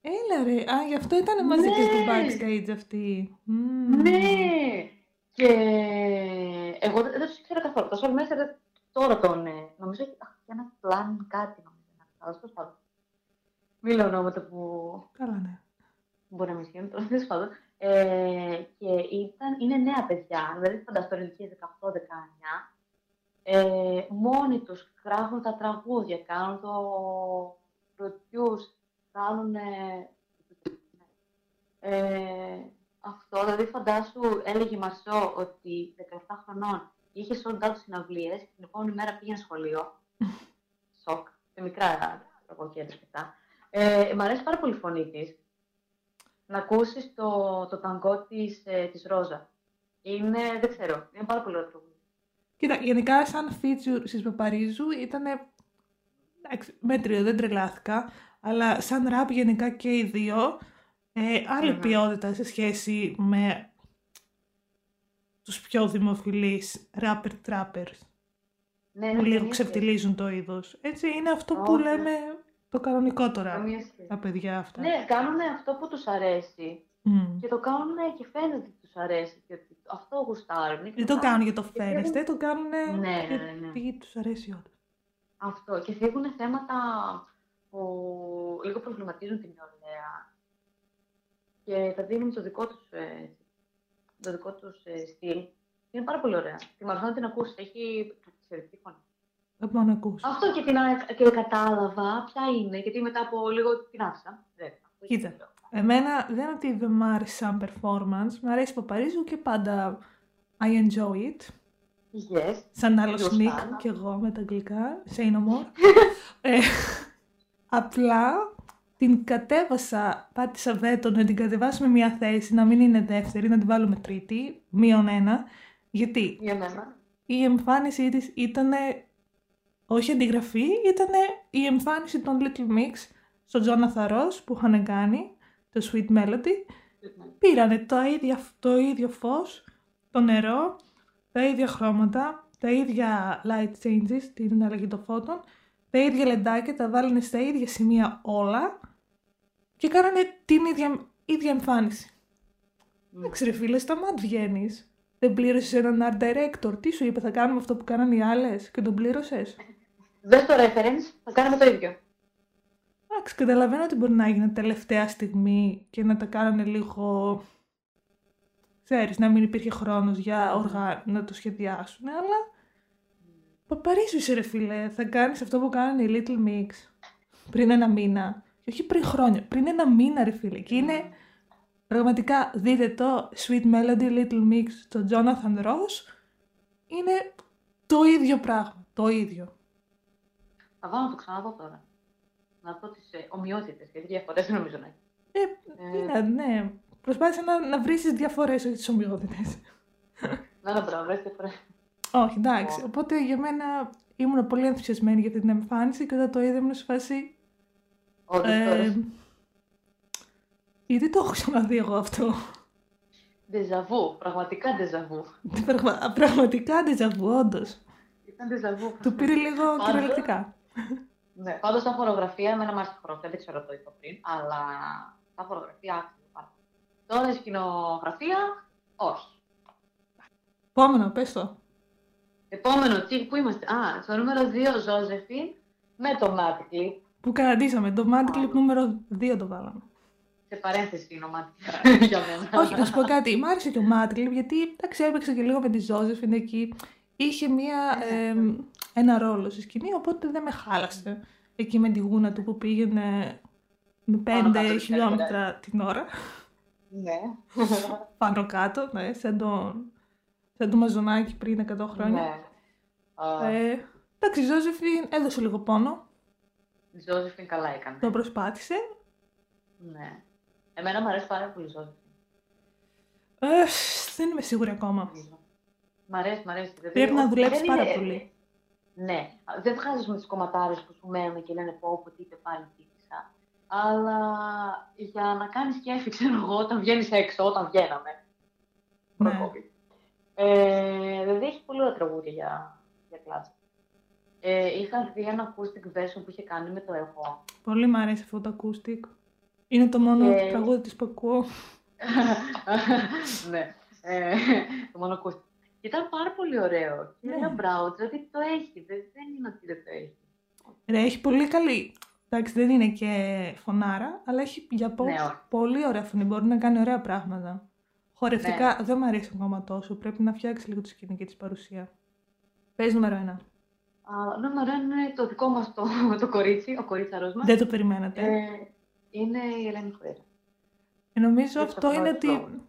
Έλα ρε, α, γι' αυτό ήταν μαζί και στο Ναι. backstage αυτή. Μμμ. Ναι! Και εγώ δεν, δεν τους ήξερα καθόλου. Το Soul Meister δεν- τώρα τον, ε, νομίζω έχει αχ, και ένας πλάν κάτι νομίζω. Αλλά τέλος πάντων. Μη λέω ονόματα που Καλά, ναι. μπορεί να μην ισχύουν, τέλος πάντων. Ε, και ήταν, είναι νέα παιδιά, δηλαδή φανταστώ ηλικία 18-19. Ε, μόνοι τους γράφουν τα τραγούδια, κάνουν το produce, κάνουν ε, αυτό, δηλαδή φαντάσου, έλεγε η Μαρσό ότι 17 χρονών είχε sold out συναυλίες και την επόμενη μέρα πήγαινε σχολείο. Σοκ, σε μικρά κακοκέντρα και αυτά. Ε, μ' αρέσει πάρα πολύ η φωνή της. Να ακούσεις το, το ταγκό της, ε, της Ρόζα. Είναι, δεν ξέρω, είναι πάρα πολύ ωραίο τραγούδι. Κοίτα, γενικά σαν feature στις Παπαρίζου ήταν μέτριο, δεν τρελάθηκα, αλλά σαν rap γενικά και οι δύο, ε, άλλη Μμμ. ποιότητα σε σχέση με τους πιο δημοφιλείς rapper-trappers Ναι, που ναι, λίγο καμία ξεφτιλίζουν το είδος. Έτσι είναι αυτό που Όχι. λέμε το κανονικό σχέση. τώρα, Καμία σχέση. τα παιδιά αυτά. Ναι, κάνουν αυτό που τους αρέσει Μμ. και το κάνουν και φαίνεται ότι τους αρέσει και ότι αυτό γουστάρουν. και Δεν το κάνουν. κάνουν για το Και φεύγουν- φαίνεστε, το κάνουν Ναι, ναι, ναι, ναι. γιατί τους αρέσει όντως. Αυτό. Και φύγουν θέματα που λίγο προβληματίζουν την νεολαία και τα δίνουν το δικό τους, ε, το δικό τους ε, στυλ. Είναι πάρα πολύ ωραία. Τη Μαρθώ να την ακούσει. Έχει εξαιρετική φωνή. Δεν μπορώ να ακούσω. Αυτό και την α- και κατάλαβα ποια είναι, γιατί μετά από λίγο την άφησα. Δεν, αυτό Κοίτα. είναι το. Εμένα δεν είναι ότι δεν μ' άρεσε σαν performance, μ' αρέσει η Παπαρίζου και πάντα I enjoy it. Yes. Σαν άλλος Λίγο sneak σαν. κι εγώ με τα αγγλικά, say no more. ε, απλά την κατέβασα, πάτησα βέτο να την κατεβάσουμε μια θέση, να μην είναι δεύτερη, να την βάλουμε τρίτη, μείον ένα. Γιατί; Για μένα. Η εμφάνισή της ήταν όχι αντιγραφή, ήταν η εμφάνιση των Little Mix στο Jonathan Ross που είχαν κάνει, το Sweet Melody. Πήρανε το ίδιο, το ίδιο φως, το νερό, τα ίδια χρώματα, τα ίδια light changes, την αλλαγή των φώτων, τα ίδια λεντάκια, τα βάλανε στα ίδια σημεία όλα και κάνανε την ίδια, ίδια εμφάνιση. Εντάξει ρε φίλε, σταμάτ βγαίνεις. Δεν πλήρωσες έναν art director. Τι σου είπε, θα κάνουμε αυτό που κάνανε οι άλλες και τον πλήρωσες; Δες το reference, θα κάνουμε το ίδιο. Εντάξει, καταλαβαίνω ότι μπορεί να έγινε τελευταία στιγμή και να τα κάνανε λίγο... Ξέρεις, να μην υπήρχε χρόνος για οργά να το σχεδιάσουν, αλλά... Παπαρίσου είσαι ρε φίλε, θα κάνεις αυτό που κάνανε οι Little Mix πριν ένα μήνα. Και όχι πριν χρόνια, πριν ένα μήνα ρε φίλε. Και είναι πραγματικά, δείτε το Sweet Melody Little Mix το Jonathan Ross. Είναι το ίδιο πράγμα, το ίδιο. Θα βάλω να το ξαναδώ τώρα. Να δω τις ε, ομοιότητες, γιατί διαφορές δεν νομίζω να έχει. Ε, Ε, είναι, ναι. Προσπάθησα να, να βρεις τις διαφορές, όχι τις ομοιότητες. Να το πράγμα, βρες διαφορές. όχι, εντάξει. Ω. Οπότε για μένα ήμουν πολύ ενθουσιασμένη για την εμφάνιση και όταν το είδα ήμουν σε φάση... Όντως, Ε, τώρα. Γιατί το έχω ξαναδεί εγώ αυτό. Ντεζαβού, πραγματικά ντεζαβού. Πραγμα- πραγματικά ντεζαβού, όντως. Ήταν ντεζαβού. Του πήρε λίγο Πάντως- κυριολεκτικά. Ναι, πάντως στα χορογραφία, εμένα μου άρεσε η χορογραφία, δεν ξέρω το είπα πριν, αλλά τα χορογραφία άξιζε πάρα πολύ. Τώρα η σκηνογραφία, όχι. Επόμενο, πες το. Επόμενο, τι, πού είμαστε; Α, στο νούμερο 2, Ζώζεφιν, με το Mad Clip. Που καταντήσαμε. Το Mad Clip νούμερο 2 το βάλαμε. Σε παρένθεση είναι ο Mad Clip για μένα. Όχι, να σου πω κάτι. Μ' άρεσε και ο Mad Clip γιατί εντάξει, έπαιξε και λίγο με τη Ζώζεφιν εκεί. Είχε μία, ε, ένα ρόλο στη σκηνή, οπότε δεν με χάλασε. Εκεί με τη γούνα του που πήγαινε με Πάνω 5 κάτω, χιλιόμετρα την ώρα. ναι. Πάνω κάτω, ναι, σαν το, σαν το μαζονάκι πριν 100 χρόνια. ναι. Α, Ε, εντάξει, η Ζώζεφιν έδωσε λίγο πόνο. Η Ζώζεφιν καλά έκανε. Το προσπάθησε. Ναι. Εμένα μου αρέσει πάρα πολύ η Ζώζεφιν. Ε, δεν είμαι σίγουρη ακόμα. Μ' αρέσει, μ' αρέσει. Δηλαδή, Πρέπει να ο- δουλέψεις δεν πάρα είναι- πολύ. Ναι. Δεν βγάζεις με τις κομματάρες που σου μένουν και λένε πω πω τι είπε πάλι τύπησα. Αλλά για να κάνεις κέφι, ξέρω εγώ, όταν βγαίνεις έξω, όταν βγαίναμε. Ναι. Προ-COVID. Ε, δηλαδή έχει πολύ ωραία τραγούδια για, για κλάτσα. Ε, είχα δει ένα acoustic version που είχε κάνει με το εγώ. Πολύ μ' αρέσει αυτό το acoustic. Είναι το μόνο Και- τραγούδι της που ακούω. ναι. Ε, το μόνο ακούστηκε. Και Ήταν πάρα πολύ ωραίο. Και Ναι. λέω μπράβο, δηλαδή το έχει. Δεν, δεν είναι ότι δεν το έχει. Ρε, έχει πολύ καλή. Εντάξει, δεν είναι και φωνάρα, αλλά έχει για pop Ναι, όχι. πολύ ωραία φωνή. Μπορεί να κάνει ωραία πράγματα. Χορευτικά Ναι. δεν μου αρέσει ακόμα τόσο. Πρέπει να φτιάξει λίγο τη σκηνική της παρουσία. Πες νούμερο ένα. Α, νούμερο ένα είναι το δικό μας το, το κορίτσι, ο κορίτσαρος μας. Δεν το περιμένατε. Ε, είναι η Ελένη Φουρέιρα. Ε, νομίζω δεν αυτό το είναι πρώτο. ότι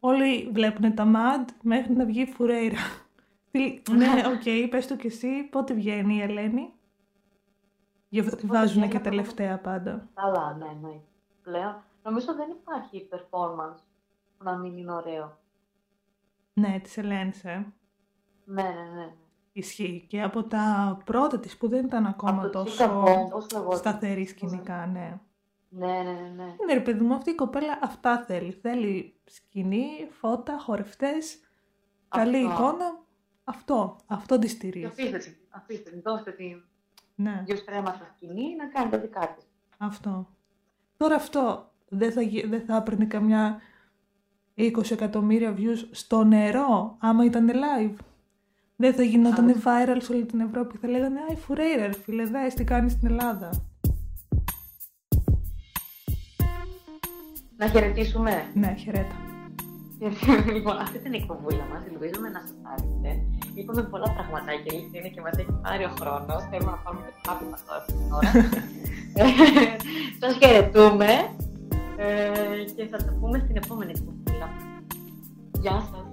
όλοι βλέπουν τα MAD μέχρι να βγει η Φουρέιρα. Τι- ναι, οκ, πες το κι εσύ. Πότε βγαίνει η Ελένη; Γι' αυτό τη Πότε βάζουν βγαίνει, και από το- τελευταία πάντα. Καλά, ναι, ναι. Πλέον, νομίζω δεν υπάρχει performance που να μην είναι ωραίο. Ναι, της Ελένης, ε. Ναι, ναι, ναι. ναι. Ισχύει. Και από τα πρώτα της που δεν ήταν ακόμα Από το τόσο Chica Bomb, πώς λεγόταν. σταθερή σκηνικά, ναι. Ναι, ναι, ναι. ναι. Ναι, ρε παιδί μου, αυτή η κοπέλα αυτά θέλει. Θέλει σκηνή, φώτα, χορευτές, καλή Αυτό. εικόνα. Αυτό, αυτό της Και στηρίζει. αφήστε την, αφήστε την, δώστε την Ναι, δύο στρέμμα στα σκηνή να κάνει τα δικά της. αυτό. Τώρα αυτό δεν θα, γι- δεν θα έπαιρνε καμιά 20 εκατομμύρια views στο νερό, άμα ήταν live. Δεν θα γινόταν viral σε όλη την Ευρώπη. Θα λέγανε «Α, η Φουρέιρα, ρε φίλε, δες τι κάνει στην Ελλάδα». Να χαιρετήσουμε. Ναι, χαιρέτα. λοιπόν, αυτή ήταν η εκπομπούλα μας. Ελπίζουμε να σας άρεσε. Είπαμε πολλά πραγματάκια, η είναι και μας έχει πάρει ο χρόνος. Θέλουμε να πάμε και το χάπι μα τώρα αυτή την ώρα. Σας χαιρετούμε ε, και θα τα πούμε στην επόμενη εκπομπούλα. Γεια σας.